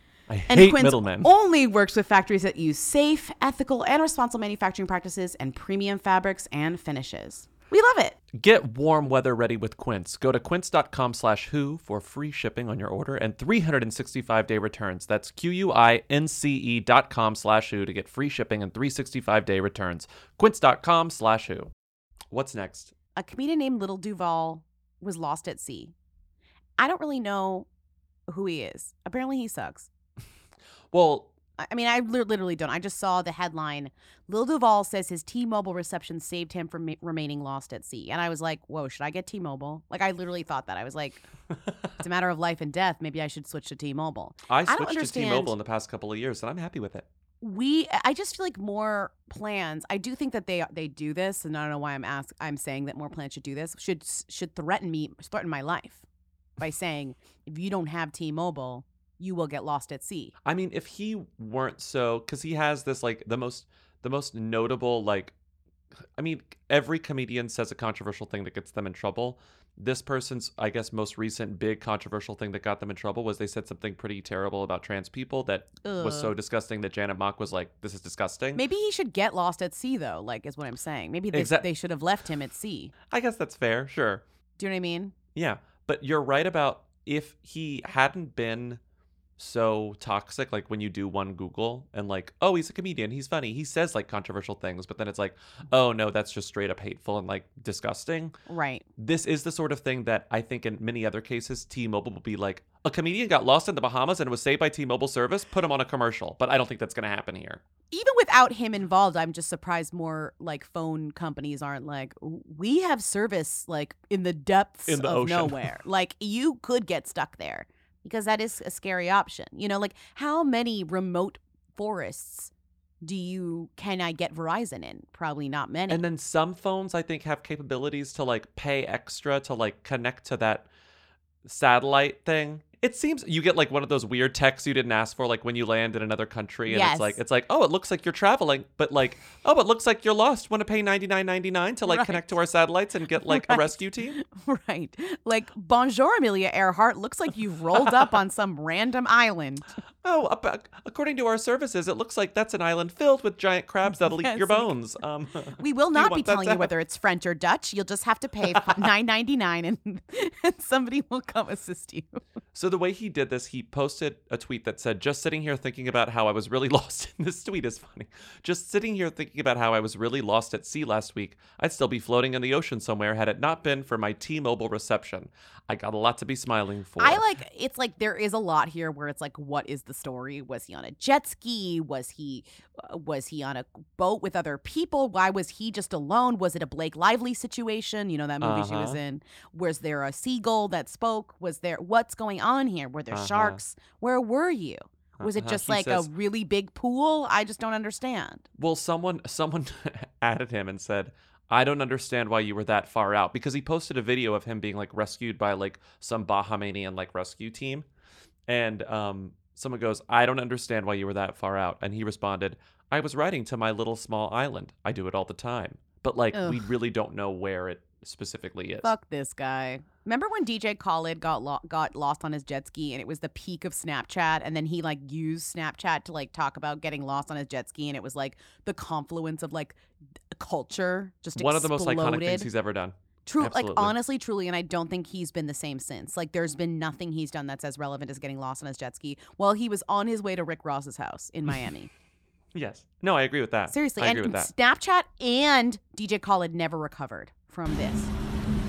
I And hate Quince middlemen. only works with factories that use safe, ethical, and responsible manufacturing practices and premium fabrics and finishes. We love it. Get warm weather ready with Quince. Go to quince.com slash who for free shipping on your order and 365 day returns. That's Q-U-I-N-C-E dot com slash who to get free shipping and 365 day returns. Quince.com slash who. What's next? a comedian named Lil Duval was lost at sea. I don't really know who he is. Apparently, he sucks. Well, I I mean, I literally don't. I just saw the headline. Lil Duval says his T-Mobile reception saved him from ma- remaining lost at sea, and I was like, "Whoa, should I get T-Mobile?" Like, I literally thought that. I was like, "It's a matter of life and death. Maybe I should switch to T-Mobile." I switched to. T-Mobile in the past couple of years and I'm happy with it. we i just feel like more plans i do think that they they do this and i don't know why i'm ask i'm saying that more plans should do this should should threaten me threaten my life by saying if you don't have t-mobile you will get lost at sea I mean, if he weren't so, because he has this like the most the most notable like, I mean, every comedian says a controversial thing that gets them in trouble. This person's, I guess, most recent big controversial thing that got them in trouble was they said something pretty terrible about trans people that was so disgusting that Janet Mock was like, "This is disgusting." maybe he should get lost at sea though like is what i'm saying maybe they, Exact- they should have left him at sea I guess that's fair. Sure. do you know what i mean Yeah, but you're right about if he hadn't been so toxic, like when you do one Google and like, oh, he's a comedian, he's funny, he says like controversial things, but then it's like, oh no, that's just straight up hateful and like disgusting. right This is the sort of thing that I think in many other cases, T-Mobile will be like, a comedian got lost in the Bahamas and was saved by T-Mobile service, put him on a commercial. But I don't think that's going to happen here. even without him involved, I'm just surprised more like phone companies aren't like, we have service like in the depths In the of ocean." nowhere. like you could get stuck there because that is a scary option. You know, like how many remote forests do you can I get Verizon in? Probably not many. And then some phones I think have capabilities to like pay extra to like connect to that satellite thing. It seems you get like one of those weird texts you didn't ask for, like when you land in another country, and Yes. it's like it's like, oh, it looks like you're traveling, but like, oh, it looks like you're lost. Want to pay ninety nine ninety nine to like Right. connect to our satellites and get like a rescue team? right. Like, bonjour, Amelia Earhart. Looks like you've rolled up on some random island. Oh, ap- according to our services, it looks like that's an island filled with giant crabs that'll eat Yes, your like- bones. Um, We will not be telling you whether it's French or Dutch. You'll just have to pay nine ninety nine, and and somebody will come assist you. So the way he did this, he posted a tweet that said, "Just sitting here thinking about how I was really lost." this tweet is funny. Just sitting here thinking about how I was really lost at sea last week. I'd still be floating in the ocean somewhere had it not been for my T-Mobile reception. I got a lot to be smiling for. I like it's like there is a lot here where it's like, what is the story? Was he on a jet ski? Was he uh, was he on a boat with other people? Why was he just alone? Was it a Blake Lively situation? You know that movie she was Uh-huh. in. Was there a seagull that spoke? Was there what's going on here? Were there Uh-huh. sharks? Where were you? Was it Uh-huh. just He like says- a really big pool? I just don't understand. Well, someone someone added him and said, "I don't understand why you were that far out," because he posted a video of him being like rescued by like some Bahamian like rescue team, and um, someone goes, "I don't understand why you were that far out," and he responded, "I was riding to my little small island. I do it all the time, but like we really don't know where it specifically is." Fuck this guy. Remember when DJ Khaled got lo- got lost on his jet ski and it was the peak of Snapchat and then he like used Snapchat to like talk about getting lost on his jet ski and it was like the confluence of like culture just One of the most iconic things exploded. he's ever done. True, like honestly, truly, and I don't think he's been the same since. Like, there's been nothing he's done that's as relevant as getting lost on his jet ski while he was on his way to Rick Ross's house in Miami. Yes. No, I agree with that. Seriously, I and agree with that. Snapchat and DJ Khaled never recovered from this.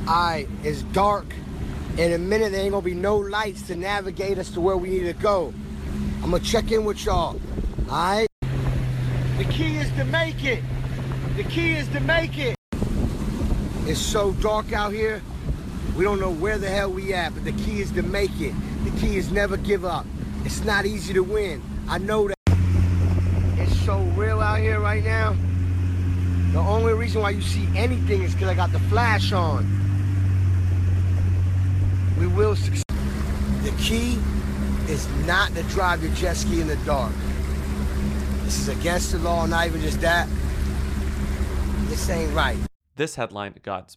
Alright, it's dark. In a minute, there ain't gonna be no lights to navigate us to where we need to go. I'm gonna check in with y'all. Alright? The key is to make it. The key is to make it. It's so dark out here. We don't know where the hell we at, but the key is to make it. The key is never give up. It's not easy to win. I know that. It's so real out here right now. The only reason why you see anything is because I got the flash on. We will succeed. The key is not to drive your jet ski in the dark. This is against the law, not even just that. This ain't right. This headline got.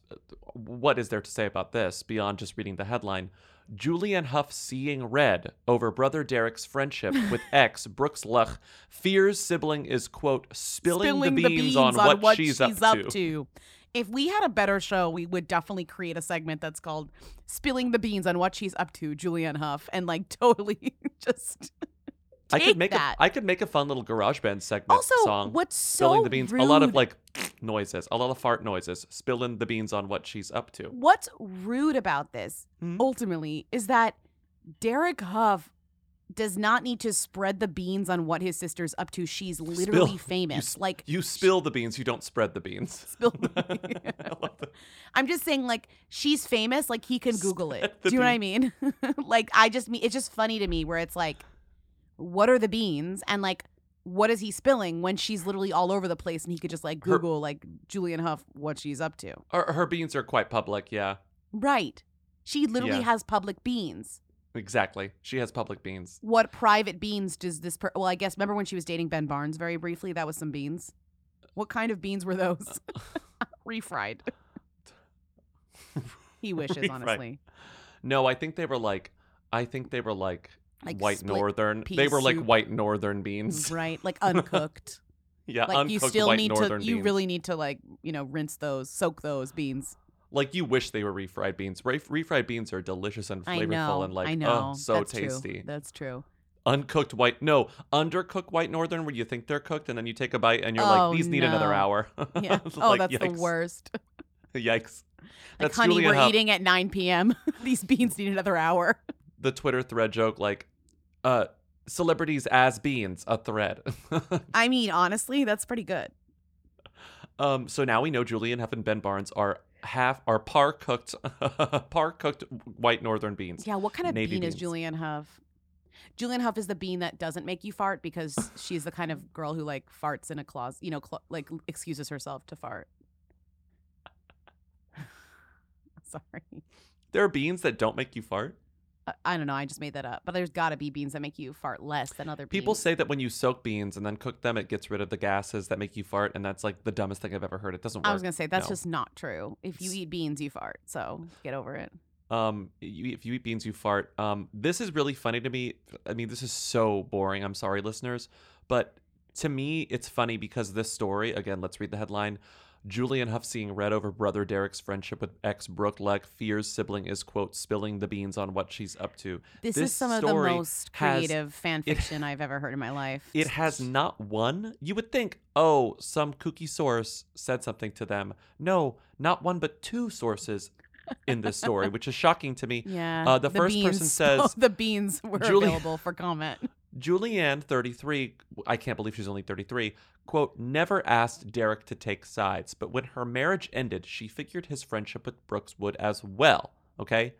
What is there to say about this beyond just reading the headline? Julianne Hough seeing red over brother Derek's friendship with ex Brooks Laich fears sibling is quote spilling, the, beans on, what, she's, up, to. If we had a better show, we would definitely create a segment that's called "Spilling the Beans on What She's Up to," Julianne Hough, and like totally just. I could make that. a I could make a fun little garage band segment Also, song. what's spilling so the beans? A lot of like noises, a lot of fart noises, spilling the beans on what she's up to. What's rude about this, Hmm? ultimately, is that Derek Hough does not need to spread the beans on what his sister's up to. She's literally Spill- famous. s- like you spill the beans, you don't spread the beans. Spill I'm just saying, like she's famous. Like he can Google it. the Do you know what I mean? like I just mean it's just funny to me where it's like, what are the beans and like. What is he spilling when she's literally all over the place and he could just like Her- Google like Julianne Hough what she's up to? Her, her beans are quite public, yeah. Right. She literally Yeah. has public beans. Exactly. She has public beans. What private beans does this per- well, I guess remember when she was dating Ben Barnes very briefly? That was some beans. What kind of beans were those? Uh, Refried. he wishes, Refried. honestly. No, I think they were like I think they were like, Like white northern. They were like soup. white northern beans. Right? Like uncooked. Yeah, like you uncooked still white need northern to you really need to like, you know, rinse those, soak those beans. Like you wish they were refried beans. Re- refried beans are delicious and flavorful know. and like I know. oh, so That's true. tasty. That's true. Uncooked white no, undercooked white northern where you think they're cooked and then you take a bite and you're Oh, like these need another hour. Yeah. Oh, Like, that's the worst. Yikes. Like, That's honey, Julian we're Huff. eating at 9 p.m. These beans need another hour. the Twitter thread joke like uh celebrities as beans, a thread. I mean, honestly, that's pretty good. um so now we know Julianne Hough and Ben Barnes are half are par cooked par cooked white northern beans. Yeah, what kind of Navy bean is beans. Julianne Hough? Julianne Hough is the bean that doesn't make you fart because she's the kind of girl who like farts in a closet, you know, clo- like excuses herself to fart. Sorry. There are beans that don't make you fart. I, don't know. I just made that up. But there's got to be beans that make you fart less than other beans. People say that when you soak beans and then cook them, it gets rid of the gases that make you fart, and that's like the dumbest thing I've ever heard. It doesn't work. I was going to say that's No. just not true. If you eat beans, you fart. So get over it. um you, if you eat beans you fart um this is really funny to me i mean this is so boring i'm sorry listeners but to me it's funny because this story again let's read the headline julianne hough seeing red over brother derek's friendship with ex brooke laich fears sibling is quote spilling the beans on what she's up to This, is some of the most has- creative fan it- fiction I've ever heard in my life. it has not one. You would think, oh, some kooky source said something to them. No, not one, but two sources in this story, which is shocking to me. Yeah. Uh, the, first person beans- says the beans were available for comment. Julianne, 33, I can't believe she's only 33, quote, never asked Derek to take sides, but when her marriage ended, she figured his friendship with Brooks would as well. Okay?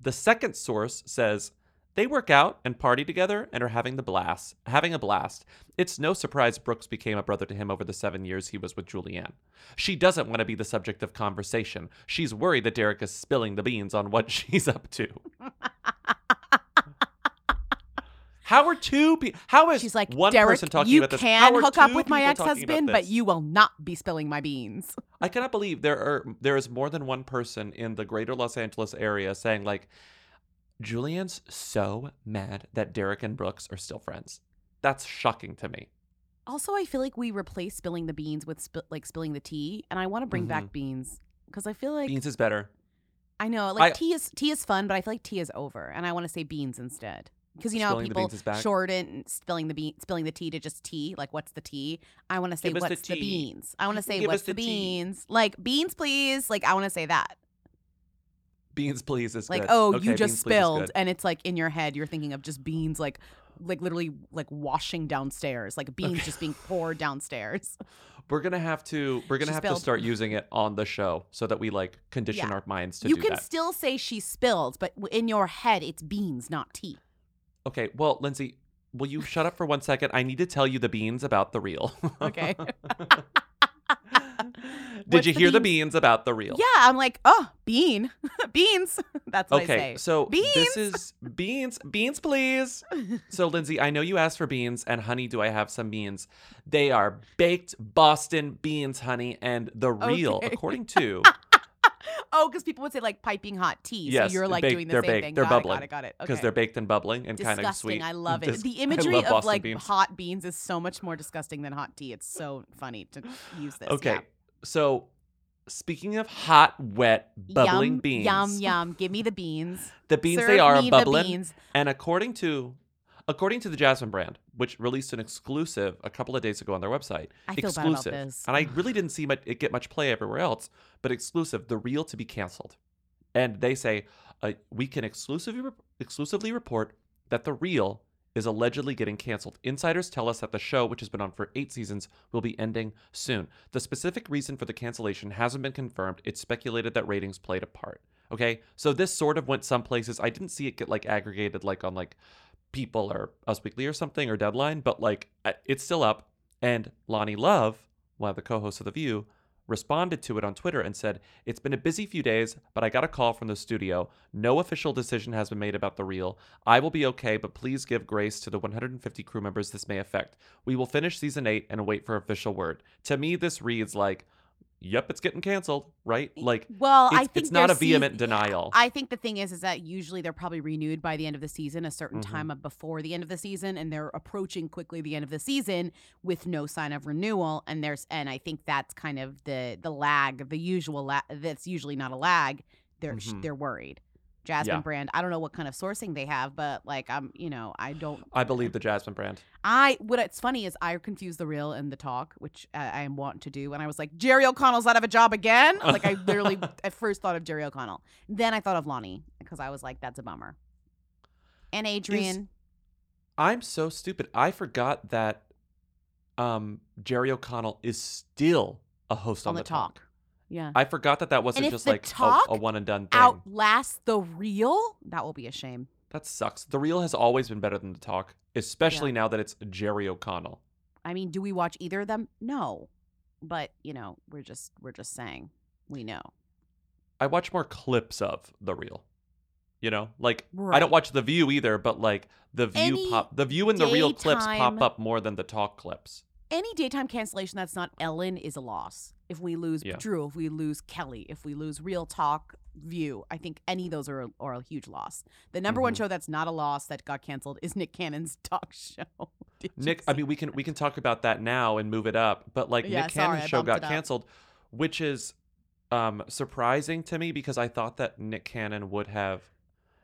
The second source says they work out and party together and are having the blast, having a blast. It's no surprise Brooks became a brother to him over the seven years he was with Julianne. She doesn't want to be the subject of conversation. She's worried that Derek is spilling the beans on what she's up to. How are two people? How is She's like, one Derek, person talking you about this? can hook up with my people talking about ex-husband, but you will not be spilling my beans. I cannot believe there are there is more than one person in the greater Los Angeles area saying like Julianne's so mad that Derek and Brooks are still friends. That's shocking to me. Also, I feel like we replace spilling the beans with sp- like spilling the tea, and I want to bring Mhm. back beans because I feel like Beans is better. I know like I- tea is tea is fun, but I feel like tea is over, and I want to say beans instead. Because you know how Spilling the people beans is back? shorten spilling the bean, spilling the tea to just tea. Like, what's the tea? I want to say Give us the what's the, tea. beans. I want to say Give us what's the, the tea. beans. Like beans, please. Like I want to say that. Beans, please is Like good. oh, Okay, you beans, just please is spilled, good. and it's like in your head you're thinking of just beans, like like literally like washing downstairs, like beans just being poured downstairs. We're gonna have to. We're gonna She have spilled. to start using it on the show so that we like condition Yeah. our minds to you do can that. still say she spilled, but w- in your head it's beans, not tea. Okay, well, Lindsay, will you shut up for one second? I need to tell you the beans about the reel. Okay. Did What's you the hear the beans? about the reel? Yeah, I'm like, oh, bean, beans. That's what I Okay, say. so beans. this is beans, beans, please. So, Lindsay, I know you asked for beans, and honey, do I have some beans? They are baked Boston beans, honey, and the real, Okay. according to oh, because people would say like piping hot tea. yes, so you're like baked- doing the they're same baked, thing. they're got bubbling, it, got it, got it. because Okay. they're baked and bubbling and kind of sweet. I love it. The imagery of like beans. hot beans is so much more disgusting than hot tea. It's so funny to use this. Okay, yeah. so speaking of hot, wet, bubbling yum, beans, Yum yum. Give me the beans. The beans Serve they are me the bubbling. beans. And according to according to the Jasmine brand, which released an exclusive a couple of days ago on their website, I feel bad about exclusive, this. and I really didn't see much, it get much play everywhere else, but exclusive, the reel to be canceled, and they say uh, we can exclusively rep- exclusively report that the reel is allegedly getting canceled. Insiders tell us that the show, which has been on for eight seasons, will be ending soon. The specific reason for the cancellation hasn't been confirmed. It's speculated that ratings played a part. Okay, so this sort of went some places. I didn't see it get like aggregated like on like People or Us Weekly or something or Deadline, but like it's still up. And Loni Love, one of the co-hosts of The View, responded to it on Twitter and said, It's been a busy few days, but I got a call from the studio. No official decision has been made about the reel. I will be okay, but please give grace to the 150 crew members this may affect. We will finish season 8 and wait for official word. To me, this reads like, Yep, it's getting canceled, right? Like, Well, I it's, think it's not a vehement denial. I think the thing is, is that usually they're probably renewed by the end of the season, a certain Mhm. time of before the end of the season, and they're approaching quickly the end of the season with no sign of renewal. And there's, and I think that's kind of the the lag, the usual lag. That's usually not a lag. They're sh Mhm. they're worried. Jasmine Yeah. brand. I don't know what kind of sourcing they have, but like I'm, you know, I don't. I believe the Jasmine brand. I what it's funny is I confuse the real and the talk, which I, I am wanting to do, and I was like, Jerry O'Connell's out of a job again. Like I literally at first thought of Jerry O'Connell, then I thought of Loni because I was like, that's a bummer. And Adrian, I'm so stupid. I forgot that um, Jerry O'Connell is still a host on, On the Talk. Yeah, I forgot that that wasn't just like a- a, one and done thing. outlast the real. That will be a shame. That sucks. The Real has always been better than the Talk, especially now that it's Jerry O'Connell. I mean, do we watch either of them? No, but you know, we're just we're just saying we know. I watch more clips of The Real. You know, like I don't watch The View either, but like The View Any pop, The View and The Real clips pop up more than the Talk clips. Any daytime cancellation that's not Ellen is a loss. If we lose Yeah. Drew, if we lose Kelly, if we lose Real Talk View, I think any of those are a, are a huge loss. The number one Mhm. show that's not a loss that got canceled is Nick Cannon's talk show. Nick, I mean, we can we can talk about that now and move it up, but like Yeah, Nick sorry, Cannon's show got canceled, which is um surprising to me because I thought that Nick Cannon would have,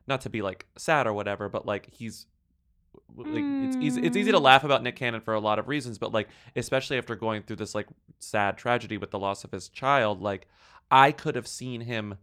not to be like sad or whatever, but like he's like it's easy it's easy to Mm. laugh about Nick Cannon for a lot of reasons, but like especially after going through this like sad tragedy with the loss of his child, like I could have seen him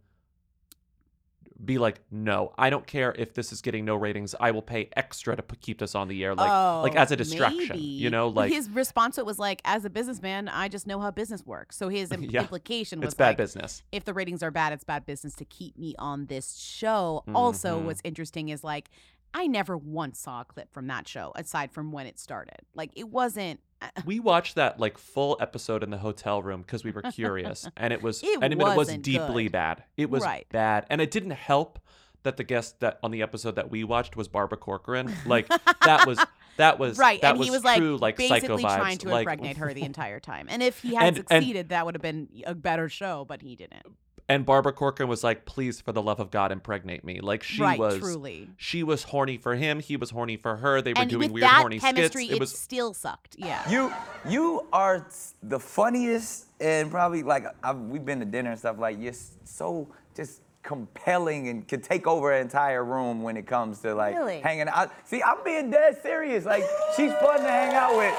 be like, no, I don't care if this is getting no ratings. I will pay extra to p- keep this on the air, like like Oh, as a distraction. maybe. You know, like his response to it was like, as a businessman, I just know how business works. So his im- Yeah, implication was it's bad like, business. If the ratings are bad, it's bad business to keep me on this show. Also, Mhm. what's interesting is like, I never once saw a clip from that show aside from when it started. Like, it wasn't. Uh, we watched that like full episode in the hotel room because we were curious, and it was It and it was deeply good. bad. It was Right. bad, and it didn't help that the guest that on the episode that we watched was Barbara Corcoran. Like that was that was right, that and was he was like true, like psycho basically trying to like, impregnate her the entire time. And if he had And- and- succeeded, that would have been a better show, but he didn't. And Barbara Corcoran was like, "Please, for the love of God, impregnate me." Like she Right, was truly. She was horny for him. He was horny for her. They were and doing weird horny chemistry, skits. It it was still sucked. Yeah. You you are the funniest and probably like I've, we've been to dinner and stuff like you're so just compelling and can take over an entire room when it comes to like Really? hanging out. See, I'm being dead serious. Like she's fun to hang out with.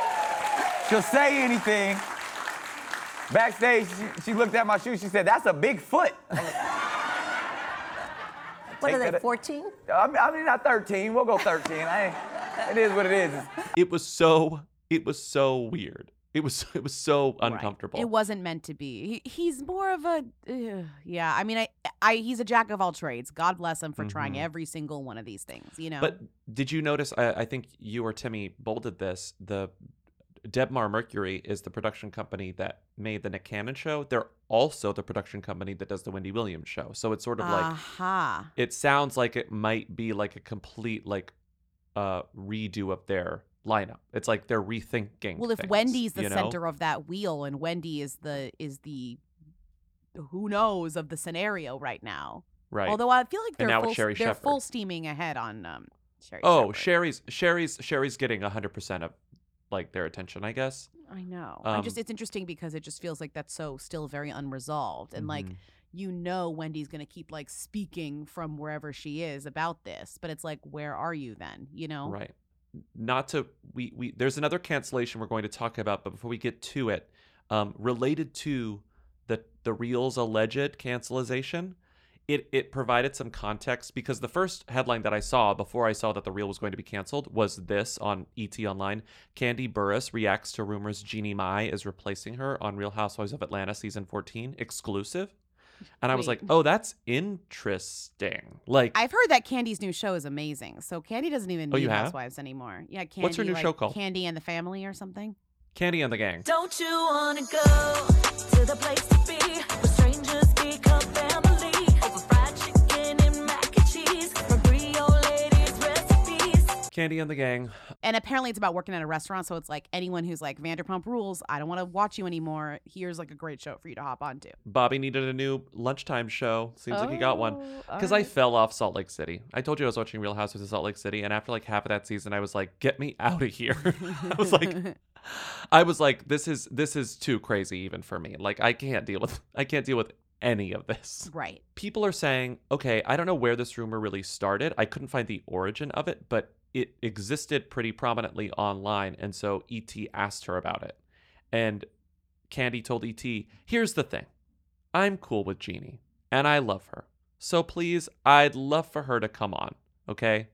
She'll say anything. Backstage, she, she looked at my shoes. She said, "That's a big foot." What are they, 14? I mean, I mean, not 13. We'll go 13. I it is what it is. It was so it was so weird. It was it was so uncomfortable. It wasn't meant to be. He, he's more of a ugh, yeah. I mean, I, I he's a jack of all trades. God bless him for trying Mhm. every single one of these things. You know. But did you notice? I, I think you or Timmy bolded this. The Debmar Mercury is the production company that made the Nick Cannon show. They're also the production company that does the Wendy Williams show. So it's sort of like Aha. it sounds like it might be like a complete like uh redo of their lineup. It's like they're rethinking. Well, if things, Wendy's the you know? center of that wheel, and Wendy is the is the who knows of the scenario right now. Right. Although I feel like they're full, they're Shepherd. full steaming ahead on um Sherri. Oh, Shepherd. Sherri's Sherri's Sherri's getting hundred percent of like their attention, I guess. I know. I'm just Um, it's interesting because it just feels like that's so still very unresolved and like Mhm. you know Wendy's going to keep like speaking from wherever she is about this, but it's like where are you then, you know? Right. Not to we we there's another cancellation we're going to talk about, but before we get to it, um, related to the the Reels alleged cancelization, it it provided some context because the first headline that I saw before I saw that the reel was going to be canceled was this on ET Online. Kandi Burruss reacts to rumors Jeannie Mai is replacing her on Real Housewives of Atlanta season 14 exclusive. And I was Wait. like, "Oh, that's interesting." Like I've heard that Kandi's new show is amazing. So Kandi doesn't even Oh, need? Housewives anymore. Yeah, Kandi. What's her new like, show called? Kandi and the Family or something. Kandi and the Gang. Don't you wanna go to the place to be Kandi and the Gang. And apparently it's about working at a restaurant. So it's like anyone who's like Vanderpump Rules, I don't want to watch you anymore. Here's like a great show for you to hop onto. Bobby needed a new lunchtime show. Seems like he got one. Oh, Because I fell off Salt Lake City. I told you I was watching Real Housewives of Salt Lake City, and after like half of that season, I was like, "Get me out of here!" I was like, I was like, "This is this is too crazy even for me. Like, I can't deal with I can't deal with any of this." Right. People are saying, "Okay, I don't know where this rumor really started. I couldn't find the origin of it, but it existed pretty prominently online, and so ET asked her about it, and Kandi told ET, "Here's the thing." I'm cool with Jeannie and I love her. So please, I'd love for her to come on, okay?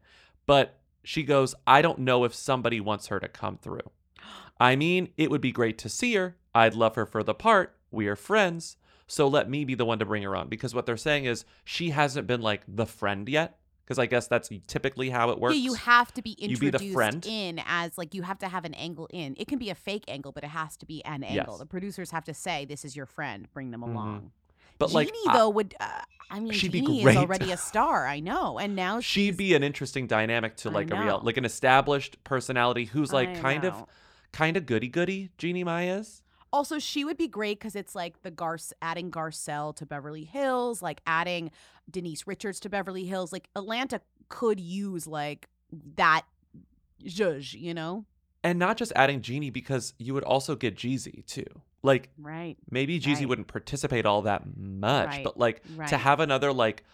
But she goes, I don't know if somebody wants her to come through. I mean, it would be great to see her. I'd love her for the part. We are friends. So let me be the one to bring her on because what they're saying is she hasn't been like the friend yet. Because I guess that's typically how it works. Yeah, you have to be You introduced be the friend. in as like you have to have an angle in. It can be a fake angle, but it has to be an angle. Yes. The producers have to say, "This is your friend. Bring them along." But Jeannie like, I- though would, uh, I mean, She'd be great. is already a star. I know, and now she'd be an interesting dynamic to like a real, like an established personality who's like I kind of, kind of goody goody. Jeannie Mai is. Also, she would be great because it's like the Garce adding Garcelle to Beverly Hills, like adding Denise Richards to Beverly Hills. Like Atlanta could use like that zhuzh, you know? and not just adding Jeannie because you would also get Jeezy too. Like Right. maybe Jeezy Right. wouldn't participate all that much, Right, but like right. to have another like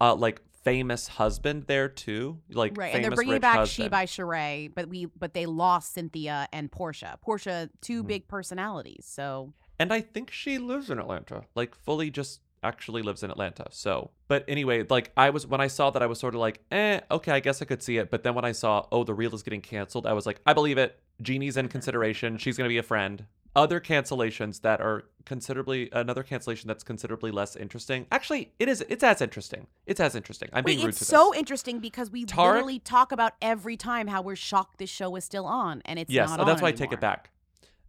uh like famous husband there too, like right, and they're bringing back husband. She by Sheree, but we but they lost Cynthia and Portia. Portia, 2 Mm-hmm. big personalities, so And I think she lives in Atlanta, like fully just actually lives in Atlanta. So, but anyway, like I was, when I saw that, I was sort of like, eh, okay, I guess I could see it. But then when I saw, oh, the reel is getting canceled, I was like, I believe it. Jeannie's in consideration. She's going to be a friend. Other cancellations that are considerably, another cancellation that's considerably less interesting. Actually, it is, it's as interesting. It's as interesting. I'm Wait, being rude to this. it's so interesting because we Tarek- literally talk about every time how we're shocked this show is still on, and it's yes, not oh, on that's why I take it back.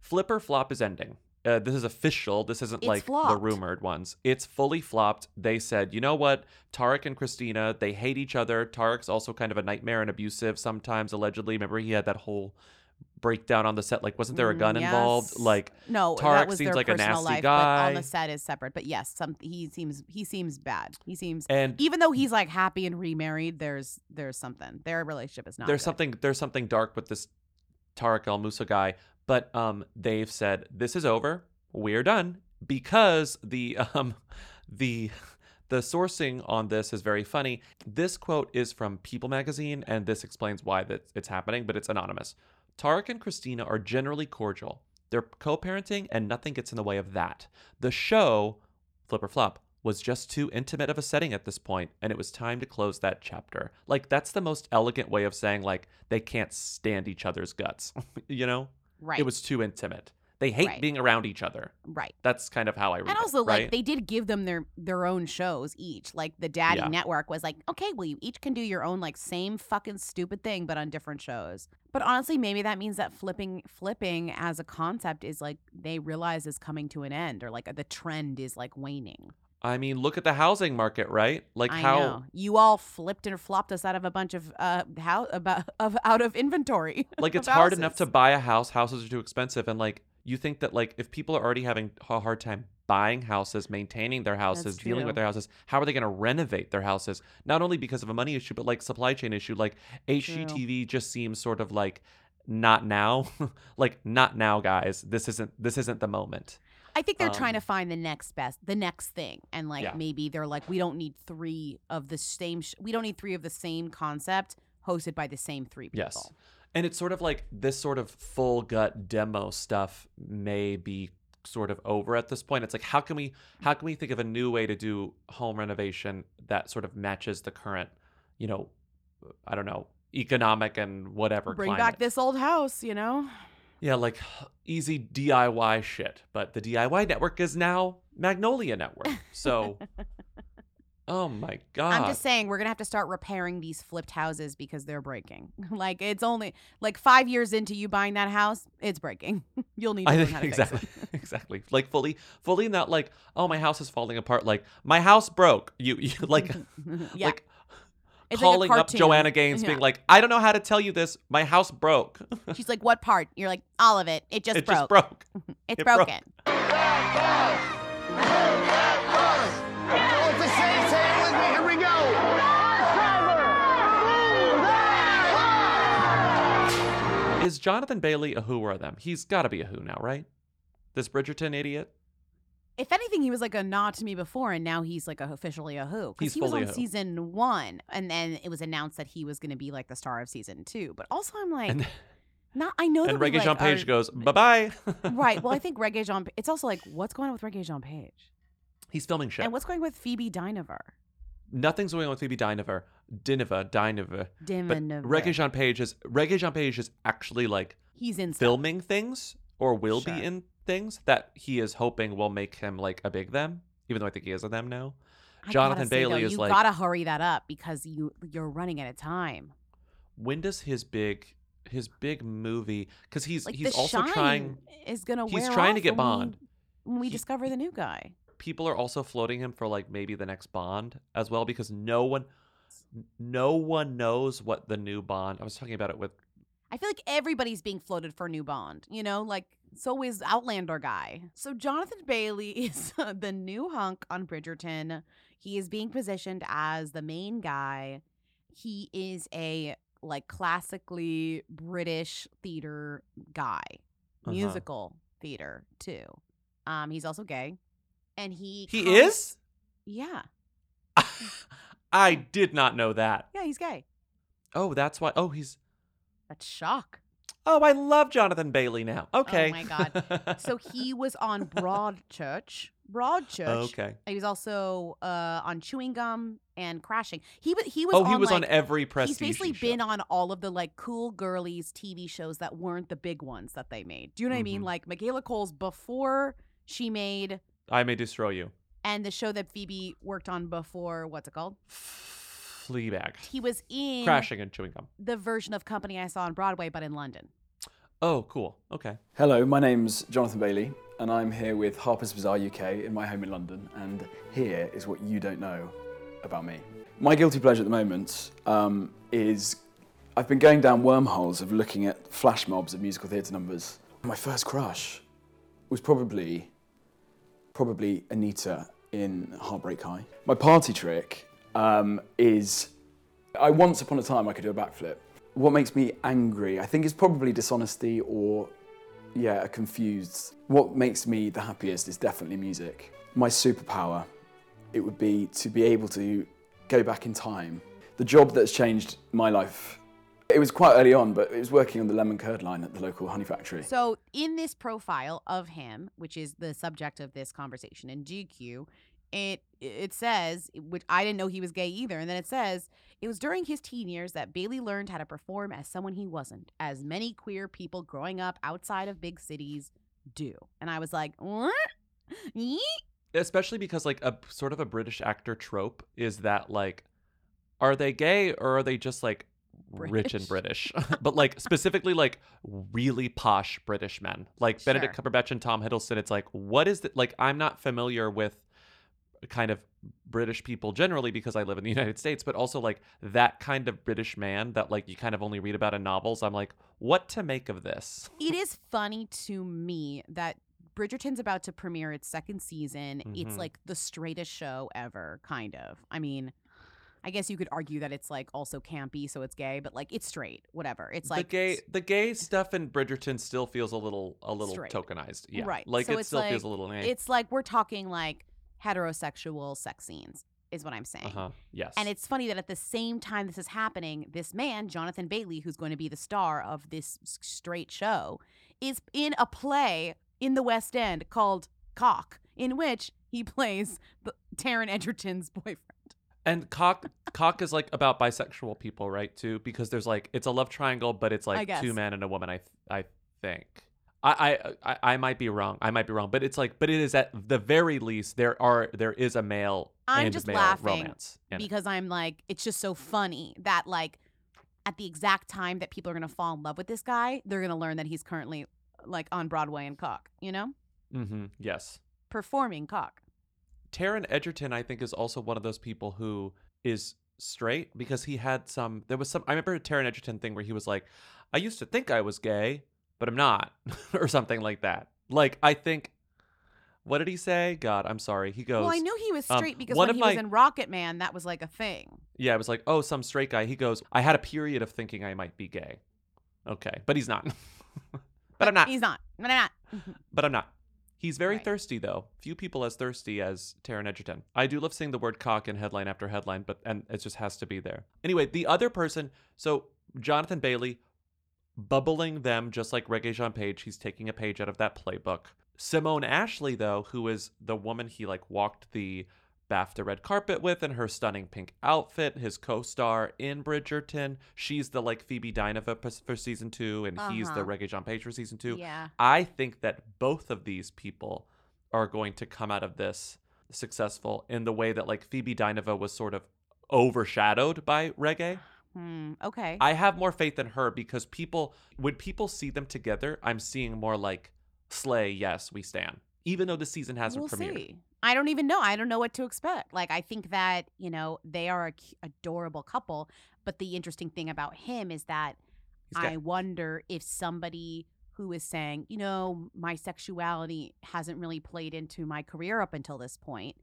Flip or Flop is ending. Uh, this is official. This isn't It's like the rumored ones. It's fully flopped. They said, you know what? Tarek and Christina, they hate each other. Tarek's also kind of a nightmare and abusive sometimes, allegedly. Remember, he had that whole breakdown on the set. Like, wasn't there a Mm, gun involved? Like, no, Tarek that was seems their like a nasty life, guy. but on the set is separate. But yes, some he seems he seems bad. He seems And- even though he's like happy and remarried, there's there's something. Their relationship is not. there's good. something there's something dark with this Tarek El Moussa guy, but um they've said this is over. We're done because the um the The sourcing on this is very funny. This quote is from People magazine, and this explains why that it's happening, but it's anonymous. Tarek and Christina are generally cordial. They're co parenting, and nothing gets in the way of that. The show, Flip or Flop, was just too intimate of a setting at this point, and it was time to close that chapter. Like, that's the most elegant way of saying, like, they can't stand each other's guts, you know? Right. It was too intimate. They hate Right. being around each other. Right. That's kind of how I read it. And it, also, right? like, they did give them their their own shows each. Like, the Daddy Yeah. Network was like, okay, well, you each can do your own like same fucking stupid thing, but on different shows. But honestly, maybe that means that flipping flipping as a concept is like they realize is coming to an end, or like the trend is like waning. I mean, look at the housing market, right? Like I how know you all flipped and flopped us out of a bunch of uh how about of out of inventory. like it's hard enough to buy a house. Houses are too expensive, and like you think that like if people are already having a hard time buying houses, maintaining their houses, dealing with their houses, how are they going to renovate their houses? Not only because of a money issue, but like supply chain issue. Like HGTV just seems sort of like not now, like not now, guys. This isn't this isn't the moment. I think they're trying Um, to find the next best, the next thing, and like Yeah. maybe they're like, we don't need three of the same. Sh- we don't need three of the same concept hosted by the same three people. Yes. And it's sort of like this sort of full gut demo stuff may be sort of over at this point. It's like how can we how can we think of a new way to do home renovation that sort of matches the current, you know, I don't know, economic and whatever Bring climate. back this old house, you know. Yeah, like easy DIY shit. But the DIY network is now Magnolia Network. So Oh my god. I'm just saying we're gonna have to start repairing these flipped houses because they're breaking. like it's only like five years into you buying that house, it's breaking. You'll need to I learn think how to exactly, fix it. exactly. Like fully, fully not like, oh, my house is falling apart. Like my house broke. You, you like, Yeah. like It's like calling up. Joanna Gaines, being like, I don't know how to tell you this. My house broke. She's like, "What part?" You're like, "All of it. It just It broke. just broke. it's It broken." What's is Jonathan Bailey a who or a them? He's got to be a who now, right? This Bridgerton idiot. If anything, he was like a nod to me before, and now he's like a, officially a who. Because he was on season one, and then it was announced that he was going to be like the star of season two. But also, I'm like, And- not. I know that and Reggae like, Jean Page are- goes, bye bye. right. Well, I think Regé-Jean. It's also like, what's going on with Regé-Jean Page, He's filming shit. and what's going with Phoebe Dynevor? Nothing's going on with Phoebe Dynevor. Dynevor. But Dynevor. Regé-Jean Page is Regé-Jean Page is actually like He's in stuff. filming things or will Sure. be in things that he is hoping will make him like a big them, even though I think he is a them now. I Jonathan gotta say, Bailey though, is you like, gotta hurry that up because you you're running out of time. when does his big his big movie? Because he's Like he's also trying. is gonna he's trying to get when we- Bond. when we discover the new guy. People are also floating him for like maybe the next Bond as well because no one, no one knows what the new Bond. I was talking about it with I feel like everybody's being floated for a new Bond, you know, like so is Outlander guy. So Jonathan Bailey is the new hunk on Bridgerton. He is being positioned as the main guy. He is a like classically British theater guy, Uh-huh. musical theater too. Um, he's also gay, and he He comes- is? yeah I did not know that. yeah he's gay. Oh, that's why. Oh, he's. That's shock. Oh, I love Jonathan Bailey now. Okay. Oh my god. so he was on Broadchurch. Broadchurch. Okay. He was also uh, on Chewing Gum and Crashing. He was he was. Oh, he on, was on like- every He's basically show. been on all of the like cool girlies TV shows that weren't the big ones that they made. Do you know what I mean? Mhm. Like Michaela Coel's before she made, I may destroy you. and the show that Phoebe worked on before. What's it called? Fleabag. He was in Crashing and chewing gum. the version of Company I saw on Broadway, but in London. Oh, cool. Okay. Hello, my name's Jonathan Bailey, and I'm here with Harper's Bazaar UK in my home in London, and here is what you don't know about me. My guilty pleasure at the moment um, is I've been going down wormholes of looking at flash mobs of musical theatre numbers. My first crush was probably probably Anita in Heartbreak High. My party trick um, is I once upon a time I could do a backflip. What makes me angry, I think, is probably dishonesty or, yeah, a confused. What makes me the happiest is definitely music. My superpower it would be to be able to go back in time. The job that's changed my life. It was quite early on, but it was working on the lemon curd line at the local honey factory. So, in this profile of him, which is the subject of this conversation in GQ, it it says, which I didn't know he was gay either, and then it says it was during his teen years that Bailey learned how to perform as someone he wasn't, as many queer people growing up outside of big cities do. And I was like, what? Especially because like a sort of a British actor trope is that like are they gay or are they just like rich and British? but like specifically like really posh British men. Like Benedict Cumberbatch and Tom Hiddleston it's like what is it like I'm not familiar with kind of British people generally because I live in the United States, but also like that kind of British man that like you kind of only read about in novels. I'm like, what to make of this? it is funny to me that Bridgerton's about to premiere its second season. It's Mhm. like the straightest show ever, kind of. I mean, I guess you could argue that it's like also campy, so it's gay, but like it's straight, whatever. It's like the gay the gay stuff in Bridgerton still feels a little a little Straight. tokenized. Yeah. Right. Like so it still like, feels a little eh. It's like we're talking like heterosexual sex scenes, is what I'm saying. Uh-huh. Yes. And it's funny that at the same time this is happening, this man, Jonathan Bailey, who's going to be the star of this straight show, is in a play in the West End called Cock, in which he plays the, Taron Egerton's boyfriend. And cock cock is like about bisexual people, right? Too, because there's like it's a love triangle, but it's like two men and a woman. I I think. I, I I might be wrong. I might be wrong, but it's like, but it is at the very least there are there is a male I'm and just male laughing romance. in it. because I'm like, it's just so funny that like at the exact time that people are gonna fall in love with this guy, they're gonna learn that he's currently like on Broadway in Cock, you know, Mm-hmm. Yes. performing Cock. Taron Egerton, I think, is also one of those people who is straight because he had some. There was some. I remember a Taron Egerton thing where he was like, "I used to think I was gay, but I'm not," or something like that. Like I think. What did he say? God, I'm sorry. He goes. well, I knew he was um, straight because when he my, was in Rocket Man, that was like a thing. Yeah, it was like, oh, some straight guy. He goes, I had a period of thinking I might be gay. Okay, but he's not. but I'm not. He's not. But I'm not. But I'm not. He's very thirsty, though. Few people as thirsty as Taron Egerton. I do love seeing the word cock in headline after headline, but and it just has to be there. Anyway, the other person, so Jonathan Bailey, bubbling them just like Regé-Jean Page. He's taking a page out of that playbook. Simone Ashley, though, who is the woman he like walked the BAFTA red carpet with in her stunning pink outfit, his co-star in Bridgerton. She's the like Phoebe Dynevor p- for season two, and he's the Uh-huh. Regé-Jean Page for season two. Yeah. I think that both of these people are going to come out of this successful in the way that like Phoebe Dynevor was sort of overshadowed by Regé. Hmm. Okay. I have more faith in her because people when people see them together, I'm seeing more like Slay, yes, we stand. Even though the season hasn't we'll premiered. see. I don't even know. I don't know what to expect. Like, I think that, you know, they are a adorable couple. But the interesting thing about him is that gay. I wonder if somebody who is saying, you know, my sexuality hasn't really played into my career up until this point,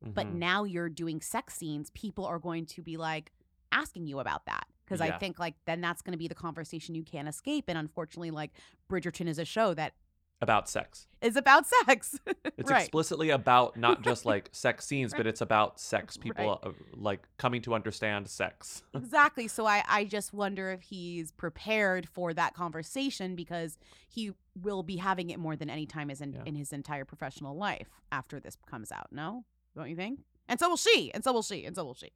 but Mhm. now you're doing sex scenes, people are going to be like asking you about that. Because Yeah. I think, like, then that's going to be the conversation you can't escape. And unfortunately, like, Bridgerton is a show that about sex. is about sex. It's right. explicitly about not just like sex scenes, but it's about sex. People Right. uh, like coming to understand sex. exactly. So I, I just wonder if he's prepared for that conversation because he will be having it more than any time is in, in his entire professional life after this comes out. No? Don't you think? And so will she. And so will she. And so will she.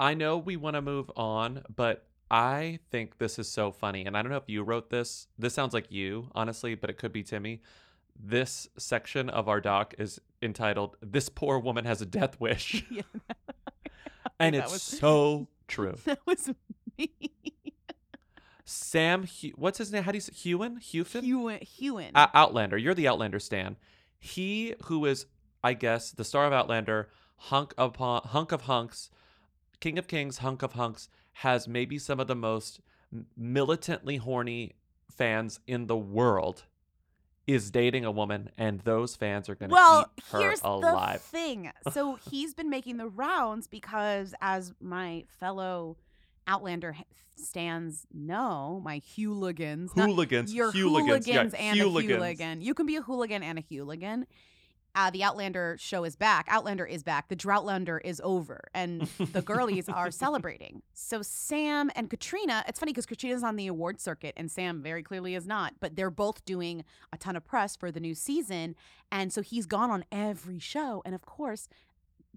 I know we want to move on, but I think this is so funny. And I don't know if you wrote this. This sounds like you, honestly, but it could be Timmy. This section of our doc is entitled This Poor Woman Has a Death Wish. Yeah. and it's was- so true. That was me. Sam, what's his name? How do you say Hewen? Hewfin? Hewen. Hewen. Uh, Outlander. You're the Outlander Stan. He who is, I guess, the star of Outlander, hunk of hunk of hunks, king of kings, hunk of hunks, has maybe some of the most militantly horny fans in the world. Is dating a woman, and those fans are going to well, eat her here's alive. the thing. So he's been making the rounds because, as my fellow Outlander stands know, my hooligans, not- Hooligans, your hooligans, yeah, and hooligans. a hooligan. You can be a hooligan and a hooligan. Uh, the Outlander show is back. Outlander is back. The Droughtlander is over, and the girlies are celebrating. So Sam and Caitríona, it's funny because Caitríona's on the award circuit and Sam very clearly is not, but they're both doing a ton of press for the new season, and so he's gone on every show. And of course,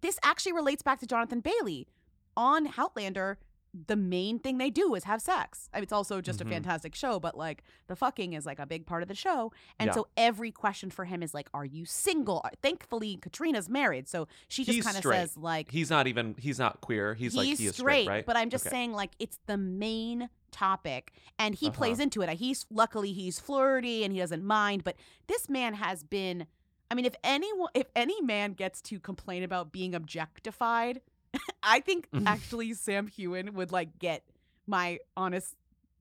this actually relates back to Jonathan Bailey on Outlander. The main thing they do is have sex. I mean, it's also just Mhm. a fantastic show, but like the fucking is like a big part of the show. And Yeah. so every question for him is like, "Are you single?" Uh, Thankfully, Caitríona's married, so she just kind of says like, he's not even he's not queer. He's, like he is straight, right? But I'm just Okay. saying like it's the main topic, and he Uh-huh. plays into it. He's luckily he's flirty and he doesn't mind. But this man has been. I mean, if anyone, if any man gets to complain about being objectified, I think Mm-hmm. actually Sam Heughan would like get my honest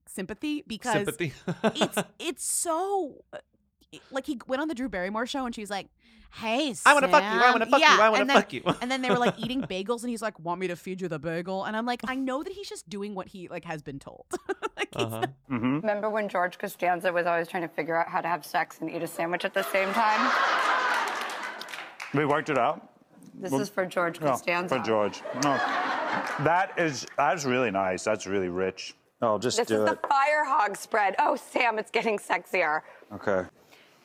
sympathy because Sympathy. it's it's so uh, like he went on the Drew Barrymore show and she's like, "Hey, I wanna fuck you, I wanna fuck you, I wanna and then- fuck you. and then they were like eating bagels and he's like, "Want me to feed you the bagel?" And I'm like, I know that he's just doing what he like has been told. Uh-huh. Remember when George Costanza was always trying to figure out how to have sex and eat a sandwich at the same time? We worked it out. This Well, is for George no, Costanza. for George. No. That is that's really nice. That's really rich. Oh, just This do is it. the fire hog spread. Oh, Sam, it's getting sexier. Okay.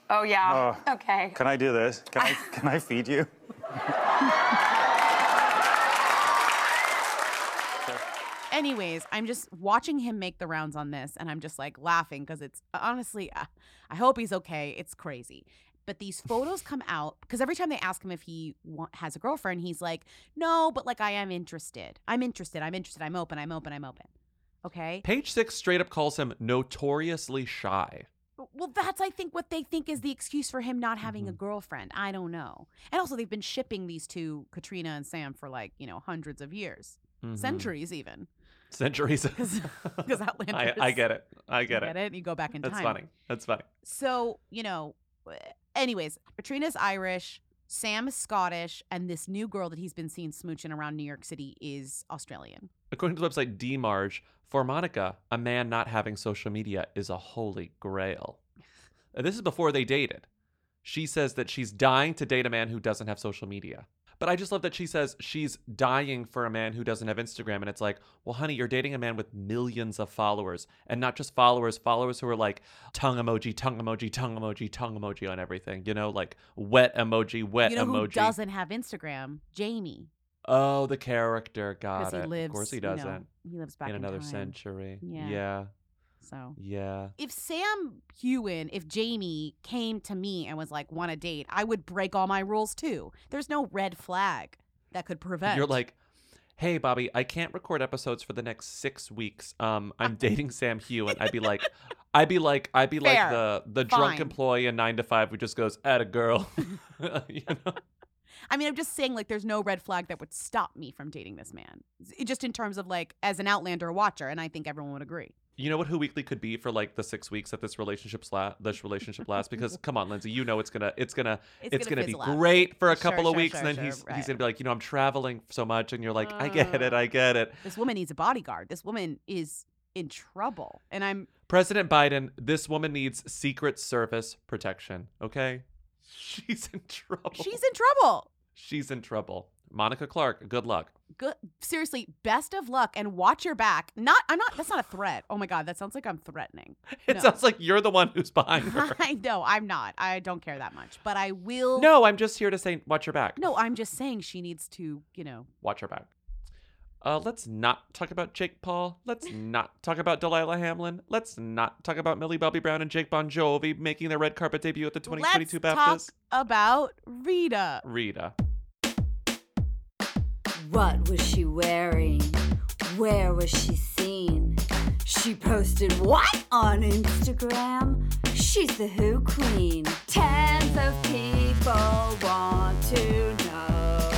Oh, yeah. Oh. okay. Can I do this? Can I can I feed you? Anyways, I'm just watching him make the rounds on this, and I'm just like laughing because it's honestly, uh, I hope he's okay. It's crazy. But these photos come out because every time they ask him if he wa- has a girlfriend, he's like, no, but like I am interested. I'm interested. I'm interested. I'm open. I'm open. I'm open. Okay. Page six straight up calls him notoriously shy. Well, that's I think what they think is the excuse for him not having Mm-hmm. a girlfriend. I don't know. And also, they've been shipping these two, Caitríona and Sam, for like you know hundreds of years, Mhm. centuries even. Centuries. Because Outlander. I, I get it. I get you it. Get it? You go back in time. That's funny. That's funny. So, you know, anyways, Caitríona's Irish, Sam is Scottish, and this new girl that he's been seeing smooching around New York City is Australian. According to the website DMarge, for Monica, a man not having social media is a holy grail. This is before they dated. She says that she's dying to date a man who doesn't have social media. But I just love that she says she's dying for a man who doesn't have Instagram. And it's like, well, honey, you're dating a man with millions of followers. And not just followers, followers who are like tongue emoji, tongue emoji, tongue emoji, tongue emoji on everything. You know, like wet emoji, wet you know emoji. who doesn't have Instagram? Jamie. Oh, the character. Got he it. lives, of course he you know, doesn't. he lives back in in another time. century. Yeah. Yeah. So Yeah. if Sam Heughan, if Jamie came to me and was like, want a date, I would break all my rules too. There's no red flag that could prevent. You're like, hey, Bobby, I can't record episodes for the next six weeks. Um, I'm dating Sam Heughan. I'd be like, I'd be like, I'd be like Fair. the the drunk employee in nine to five who just goes at a girl. you know? I mean, I'm just saying, like, there's no red flag that would stop me from dating this man. It- Just in terms of like, as an Outlander watcher, and I think everyone would agree. You know what Who Weekly could be for like the six weeks that this relationship la- this relationship lasts? Because come on, Lindsey, you know it's gonna it's gonna It's it's, gonna gonna, be out. great for a Sure, couple of sure, weeks, sure, and then he's right. he's gonna be like, you know, I'm traveling so much, and you're like, I get it, ah. I get it. This woman needs a bodyguard. This woman is in trouble, and I'm President Biden, this woman needs Secret Service protection. Okay, she's in trouble. she's in trouble. She's in trouble. Monica Clark, good luck. Good. Seriously, best of luck, and watch your back. Not, I'm not. That's not a threat. Oh my god, that sounds like I'm threatening. It No. sounds like you're the one who's behind her. I know I'm not. I don't care that much, but I will. no, I'm just here to say, watch your back. No, I'm just saying she needs to, you know, Watch her back. Uh, let's not talk about Jake Paul. Let's not talk about Delilah Hamlin. Let's not talk about Millie Bobby Brown and Jake Bon Jovi making their red carpet debut at the 2022 let's BAFTAs. talk about Rita. Rita. What was she wearing? Where was she seen? She posted what on Instagram? She's the Who Queen. Tens of people want to know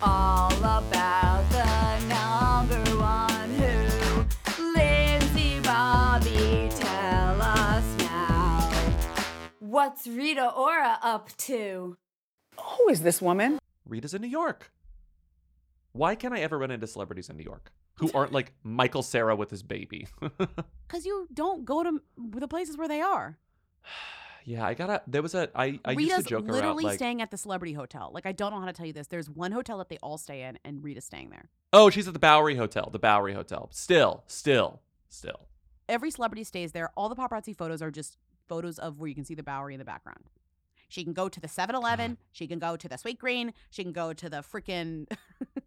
all about the number one Who. Lindsey Bobby, tell us now. What's Rita Ora up to? Who is this woman? Rita's in New York. Why can't I ever run into celebrities in New York who aren't like Michael Cera with his baby? because you don't go to the places where they are. Yeah, I gotta. There was a. I I Rita's used to joke around literally like, staying at the celebrity hotel. Like I don't know how to tell you this. There's one hotel that they all stay in, and Rita's staying there. oh, she's at the Bowery Hotel. The Bowery Hotel. Still, still, still. Every celebrity stays there. All the paparazzi photos are just photos of where you can see the Bowery in the background. She can go to the 7-Eleven. She can go to the Sweetgreen. She can go to the freaking.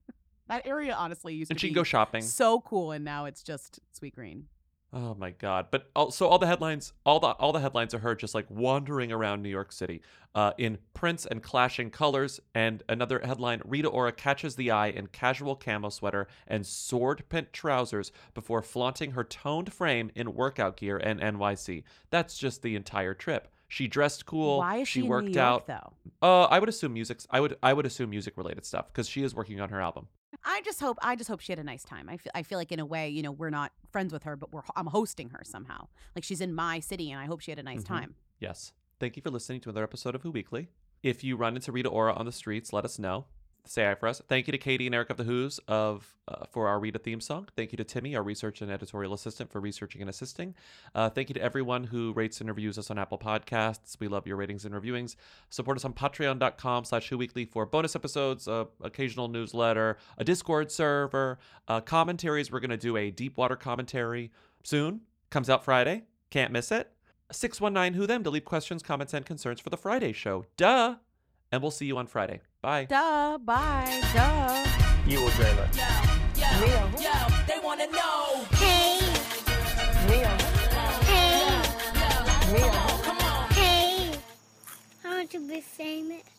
that area honestly used And to she can be go shopping. So cool, and now it's just Sweetgreen. Oh my god! But also all the headlines, all the all the headlines are her just like wandering around New York City, uh, in prints and clashing colors. And another headline: Rita Ora catches the eye in casual camo sweater and sword print trousers before flaunting her toned frame in workout gear and NYC. That's just the entire trip. She dressed cool. Why is she in New worked York, out. though? Uh, I would assume music. I would I would assume music related stuff because she is working on her album. I just hope I just hope she had a nice time. I feel I feel like in a way, you know, we're not friends with her, but we're I'm hosting her somehow. Like she's in my city, and I hope she had a nice Mhm. time. Yes. Thank you for listening to another episode of Who Weekly. If you run into Rita Ora on the streets, let us know. Say hi for us. Thank you to Katie and Eric of the Who's of uh, for our Rita theme song. Thank you to Timmy, our research and editorial assistant, for researching and assisting. Uh, thank you to everyone who rates and reviews us on Apple Podcasts. We love your ratings and reviewings. Support us on patreon.com slash Who Weekly for bonus episodes, uh, occasional newsletter, a Discord server, uh, commentaries. We're going to do a deep water commentary soon. Comes out Friday. Can't miss it. 619 Who Them to leave questions, comments, and concerns for the Friday show. Duh. And we'll see you on Friday. Bye. Duh. Bye. Duh. You will dream it. Yo, yo, they wanna know. Hey. Hey. Hey. I want to be famous.